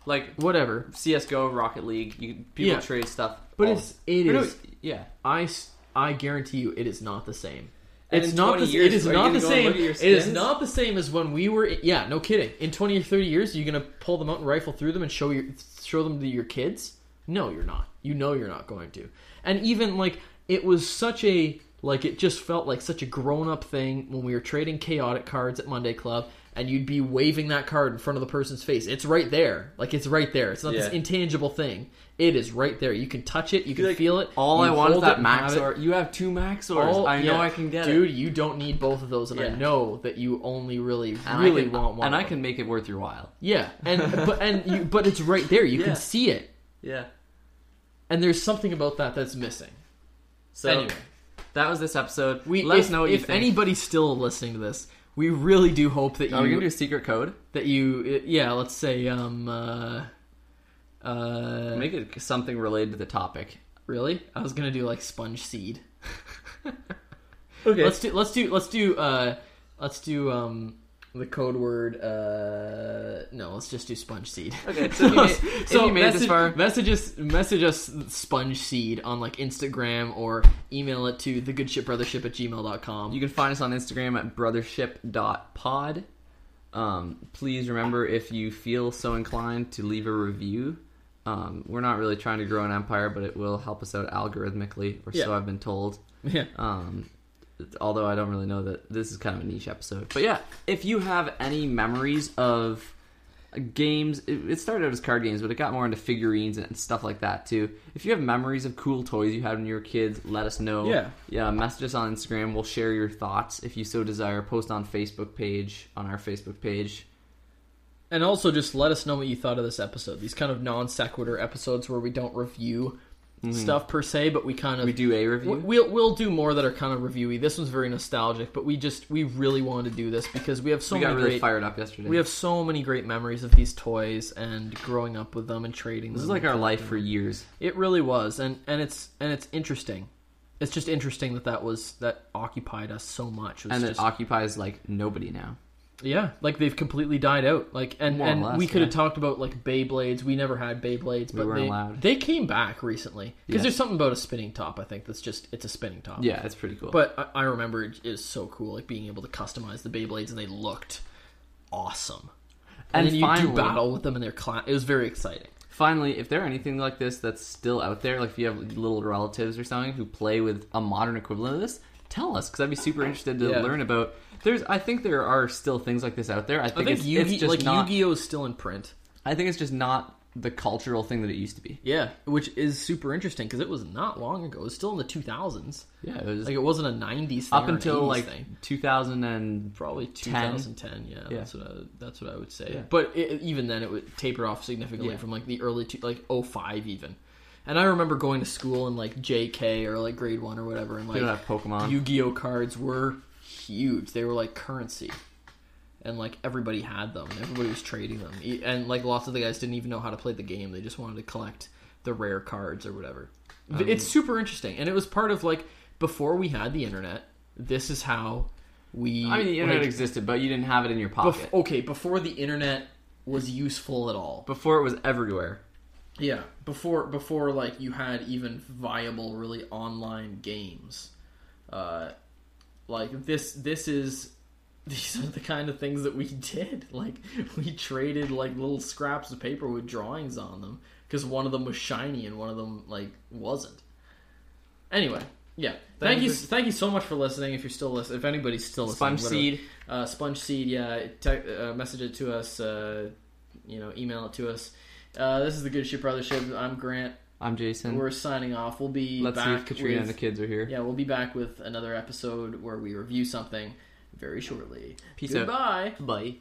like whatever. CS:GO, Rocket League, you people Yeah. trade stuff. But it's it no, is. yeah. I, I guarantee you, it is not the same. And it's not the, years, it is not the same. look at your It is not the same as when we were. Yeah, no kidding. In twenty or thirty years, you're gonna pull them out and rifle through them and show your show them to your kids. No, you're not. You know you're not going to. And even like it was such a like it just felt like such a grown up thing when we were trading chaotic cards at Monday Club. and you'd be waving that card in front of the person's face. It's right there. Like it's right there. It's not this intangible thing. It is right there. You can touch it. You can Like, feel it. All I want is that it and have it. Maxxor. You have two Maxxors. All- I know yeah. I can get Dude, it. Dude, you don't need both of those, and I know that you only really, And really can, want one. and I can make it worth your while. yeah, and but and you, but it's right there. You Yeah. can see it, Yeah. and there's something about that that's missing. So anyway, that was this episode. we let if, us know what if you think. anybody's still listening to this. We really do hope that you. Are we gonna do a secret code? that you yeah. Let's say um uh uh Make it something related to the topic. really. I was gonna do like sponge seed. Okay. Let's do let's do let's do uh let's do um the code word uh no let's just do sponge seed Okay, so if you made- if you made it this far- message us message us sponge seed on like instagram or email it to thegoodshipbrothership at gmail.com You can find us on Instagram at brothership.pod. Um, please remember if you feel so inclined to leave a review. Um, we're not really trying to grow an empire, but it will help us out algorithmically, or Yeah. so I've been told. yeah Um, although I don't really know that this is kind of a niche episode. But yeah, if you have any memories of games, it, it started out as card games, but it got more into figurines and stuff like that too. If you have memories of cool toys you had when you were kids, let us know. Yeah. yeah. Message us on Instagram. We'll share your thoughts if you so desire. Post on Facebook page on our Facebook page. And also just let us know what you thought of this episode these kind of non sequitur episodes where we don't review stuff per se but we kind of Mm-hmm. We do a review. We- We'll we'll do more that are kind of reviewy. This one's very nostalgic, but we just we really wanted to do this because we have so we got many really great fired up yesterday. we have so many great memories of these toys and growing up with them and trading this them. is like our life for years. It really was, and and it's and it's interesting. It's just interesting that that was that occupied us so much. It And it just, occupies like nobody now. Yeah, like they've completely died out. Like and More or and less, we could have yeah. talked about like Beyblades. We never had Beyblades, but weren't they allowed. they came back recently because Yeah. there's something about a spinning top. I think that's just it's a spinning top. Yeah, it's pretty cool. But I, I remember it is so cool, like being able to customize the Beyblades, and they looked awesome. And, And then you finally- do battle with them in their class. It was very exciting. Finally, if there are anything like this that's still out there, like if you have little relatives or something who play with a modern equivalent of this, tell us because I'd be super interested to Yeah. learn about. There's, I think there are still things like this out there. I I think, think it's, it's just like not. Yu-Gi-Oh is still in print. I think it's just not the cultural thing that it used to be. Yeah, which is super interesting because it was not long ago. It was still in the 2000s. Yeah, it was Like it wasn't a 90s thing up until 80s like thing. 2000 and probably 2010. Yeah, Yeah. that's what I, that's what I would say. Yeah. But it, even then, it would taper off significantly Yeah. from like the early two, like 05 even. And I remember going to school in like JK or like grade one or whatever, and like have Pokemon. Yu-Gi-Oh cards were huge. They were like currency, and like everybody had them. Everybody was trading them, and like lots of the guys didn't even know how to play the game. They just wanted to collect the rare cards or whatever. Um, it's super interesting, and it was part of like before we had the internet. This is how we. I mean, the internet existed, but you didn't have it in your bef- pocket okay, before the internet was useful at all. before it was everywhere. Yeah, before before like you had even viable really online games. Uh like this this is these are the kind of things that we did. Like we traded like little scraps of paper with drawings on them because one of them was shiny and one of them like wasn't. Anyway, yeah. Thank, Thank you you thank you so much for listening. If you're still listening, if anybody's still listening, Sponge seed. uh, sponge seed yeah te- uh, message it to us uh, you know email it to us uh, this is the good ship brothership i'm grant I'm Jason. we're signing off we'll be Let's back see if Katrina and the kids are here. yeah we'll be back with another episode where we review something very shortly Peace out. goodbye Bye.